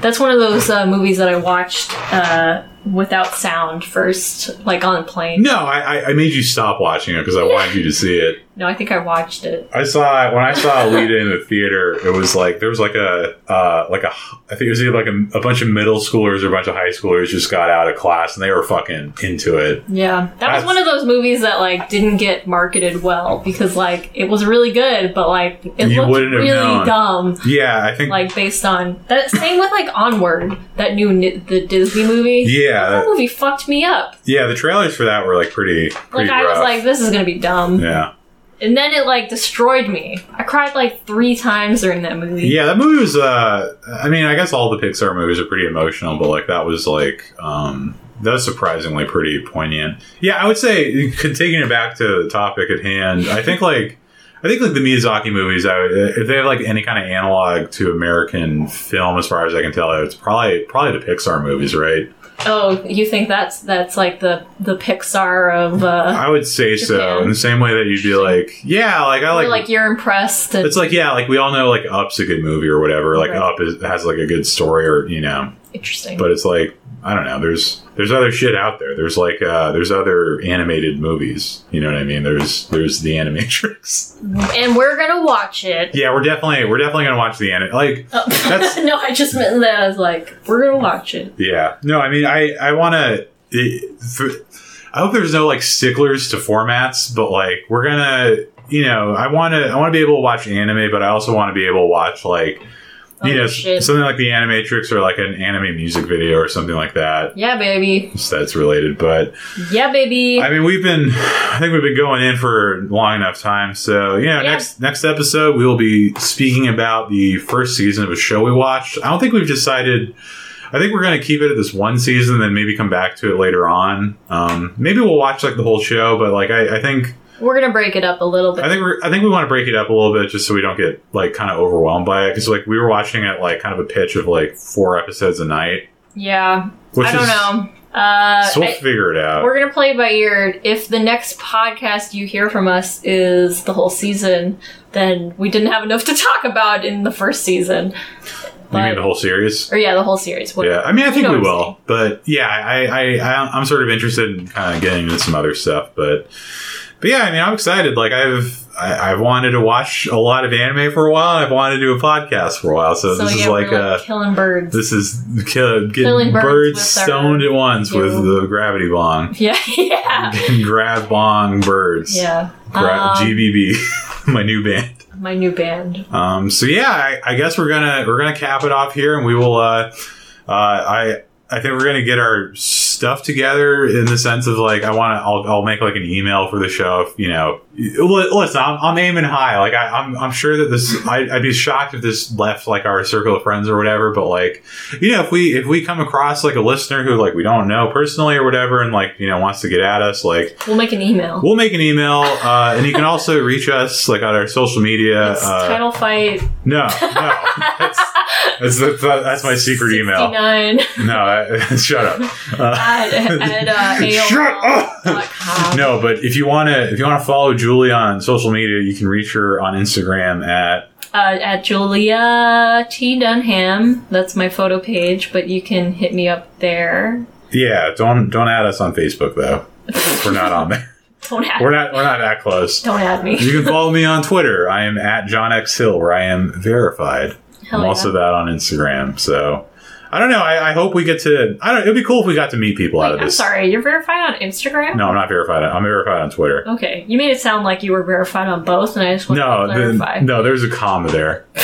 That's one of those uh, movies that I watched uh, without sound first, like on a plane. No, I I- made you stop watching it because I wanted you to see it. No, I think I watched it. I saw when I saw Alita in the theater. It was like there was like a uh, like a I think it was either like a, a bunch of middle schoolers or a bunch of high schoolers just got out of class and they were fucking into it. Yeah, that That's- was one of those movies that like didn't get marketed well because like it was really good, but like it looked really known. dumb. Yeah, I think. Like based on that, same with like Onward, that new the Disney movie. yeah, that movie fucked me up. yeah. The trailers for that were like pretty. pretty Like I was like, this is gonna be dumb, yeah, and then it like destroyed me. I cried like three times during that movie. yeah. That movie was. Uh, I mean, I guess all the Pixar movies are pretty emotional, but like that was like. um that was surprisingly pretty poignant. Yeah, I would say, taking it back to the topic at hand, I think like I think like the Miyazaki movies, I would, if they have like any kind of analog to American film, as far as I can tell, it's probably probably the Pixar movies, right? Oh, you think that's that's like the the Pixar of uh, I would say so. In the same way that you'd be like, yeah, like I or like, like you're impressed. It's like yeah, like we all know like Up's a good movie or whatever. Like Right. Up is, has like a good story or you know, interesting. but it's like I don't know. There's there's other shit out there. There's like uh there's other animated movies. You know what I mean? There's there's the Animatrix. and we're gonna watch it. Yeah, we're definitely we're definitely gonna watch the anim. Like Oh. That's- [laughs] no, I just meant that I was like, we're gonna watch it. Yeah. No, I mean, I I want to. I hope there's no like sticklers to formats, but like we're gonna, you know, I want to I want to be able to watch anime, but I also want to be able to watch like. You Oh, know, shit. something like the Animatrix or like an anime music video or something like that. Yeah, baby. So that's related, but Yeah, baby. I mean, we've been, I think we've been going in for long enough time. So, you know, Yeah. next next episode we will be speaking about the first season of a show we watched. I don't think we've decided. I think we're going to keep it at this one season, then maybe come back to it later on. Um, maybe we'll watch like the whole show, but like I, I think we're gonna break it up a little bit. I think we're I think we want to break it up a little bit just so we don't get like kind of overwhelmed by it because like we were watching at like kind of a pitch of like four episodes a night. yeah, Which I don't is, know. Uh, So we'll I- figure it out. we're gonna play it by ear. If the next podcast you hear from us is the whole season, then we didn't have enough to talk about in the first season. you mean the whole series? or yeah, the whole series. What- Yeah, I mean, I think we will, but yeah, I, I, I, I'm sort of interested in kind of getting into some other stuff, but, but yeah, I mean, I'm excited. Like I've, I, I've wanted to watch a lot of anime for a while. I've wanted to do a podcast for a while, so, So this yeah, is like we're a, killing birds. this is kill, getting Killing birds birds, with our- stoned at once with the gravity bong. [laughs] yeah, yeah, [laughs] Grab bong birds. yeah. Gra- Um, GBB, [laughs] my new band. my new band. Um, so yeah, I, I guess we're gonna we're gonna cap it off here, and we will. Uh, uh, I I think we're gonna get our stuff together in the sense of like I want to. I'll, I'll make like an email for the show. If, you know, listen, I'm, I'm aiming high. Like I, I'm I'm sure that this. I, I'd be shocked if this left like our circle of friends or whatever. But like, you know, if we if we come across like a listener who like we don't know personally or whatever, and like you know wants to get at us, like We'll make an email. we'll make an email, uh, and you can also reach us like on our social media. it's uh, title fight. no, no. [laughs] That's, that's, my secret email. No, I, [laughs] shut up. Uh, at, at uh, [laughs] Shut up! [laughs] no, but if you want to, if you want to follow Julie on social media, you can reach her on Instagram at. Uh, at Julia T Dunham. That's my photo page, but you can hit me up there. Yeah, don't don't add us on Facebook though. We're not on there. Don't add, We're not we're not that close. don't add me. You can follow me on Twitter. I am at John X Hill, where I am verified. Hell I'm yeah. also that on Instagram. So I don't know. I, I hope we get to. I don't. It'd be cool if we got to meet people out Wait, of I'm this. sorry, you're verified on Instagram? No, I'm not verified. I'm verified on Twitter. Okay, you made it sound like you were verified on both, and I just No, to clarify. the, no, there's a comma there. [laughs]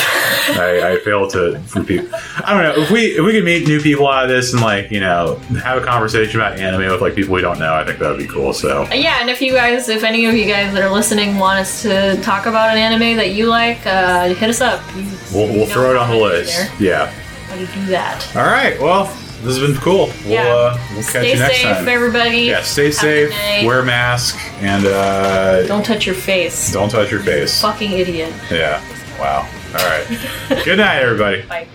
I, I failed to repeat. I don't know if we if we could meet new people out of this and like you know have a conversation about anime with like people we don't know. I think that would be cool. So Yeah, and if you guys, if any of you guys that are listening want us to talk about an anime that you like, uh, hit us up. You- we'll, we'll throw it on the list. there, Yeah. How to do that. All right. Well, this has been cool. We'll Yeah. uh, we'll catch Stay you next safe, time. everybody. Yeah. Stay Have safe. Wear a mask and uh, Don't touch your face. don't touch your face. Fucking idiot. Yeah. Wow. All right. [laughs] Good night, everybody. Bye.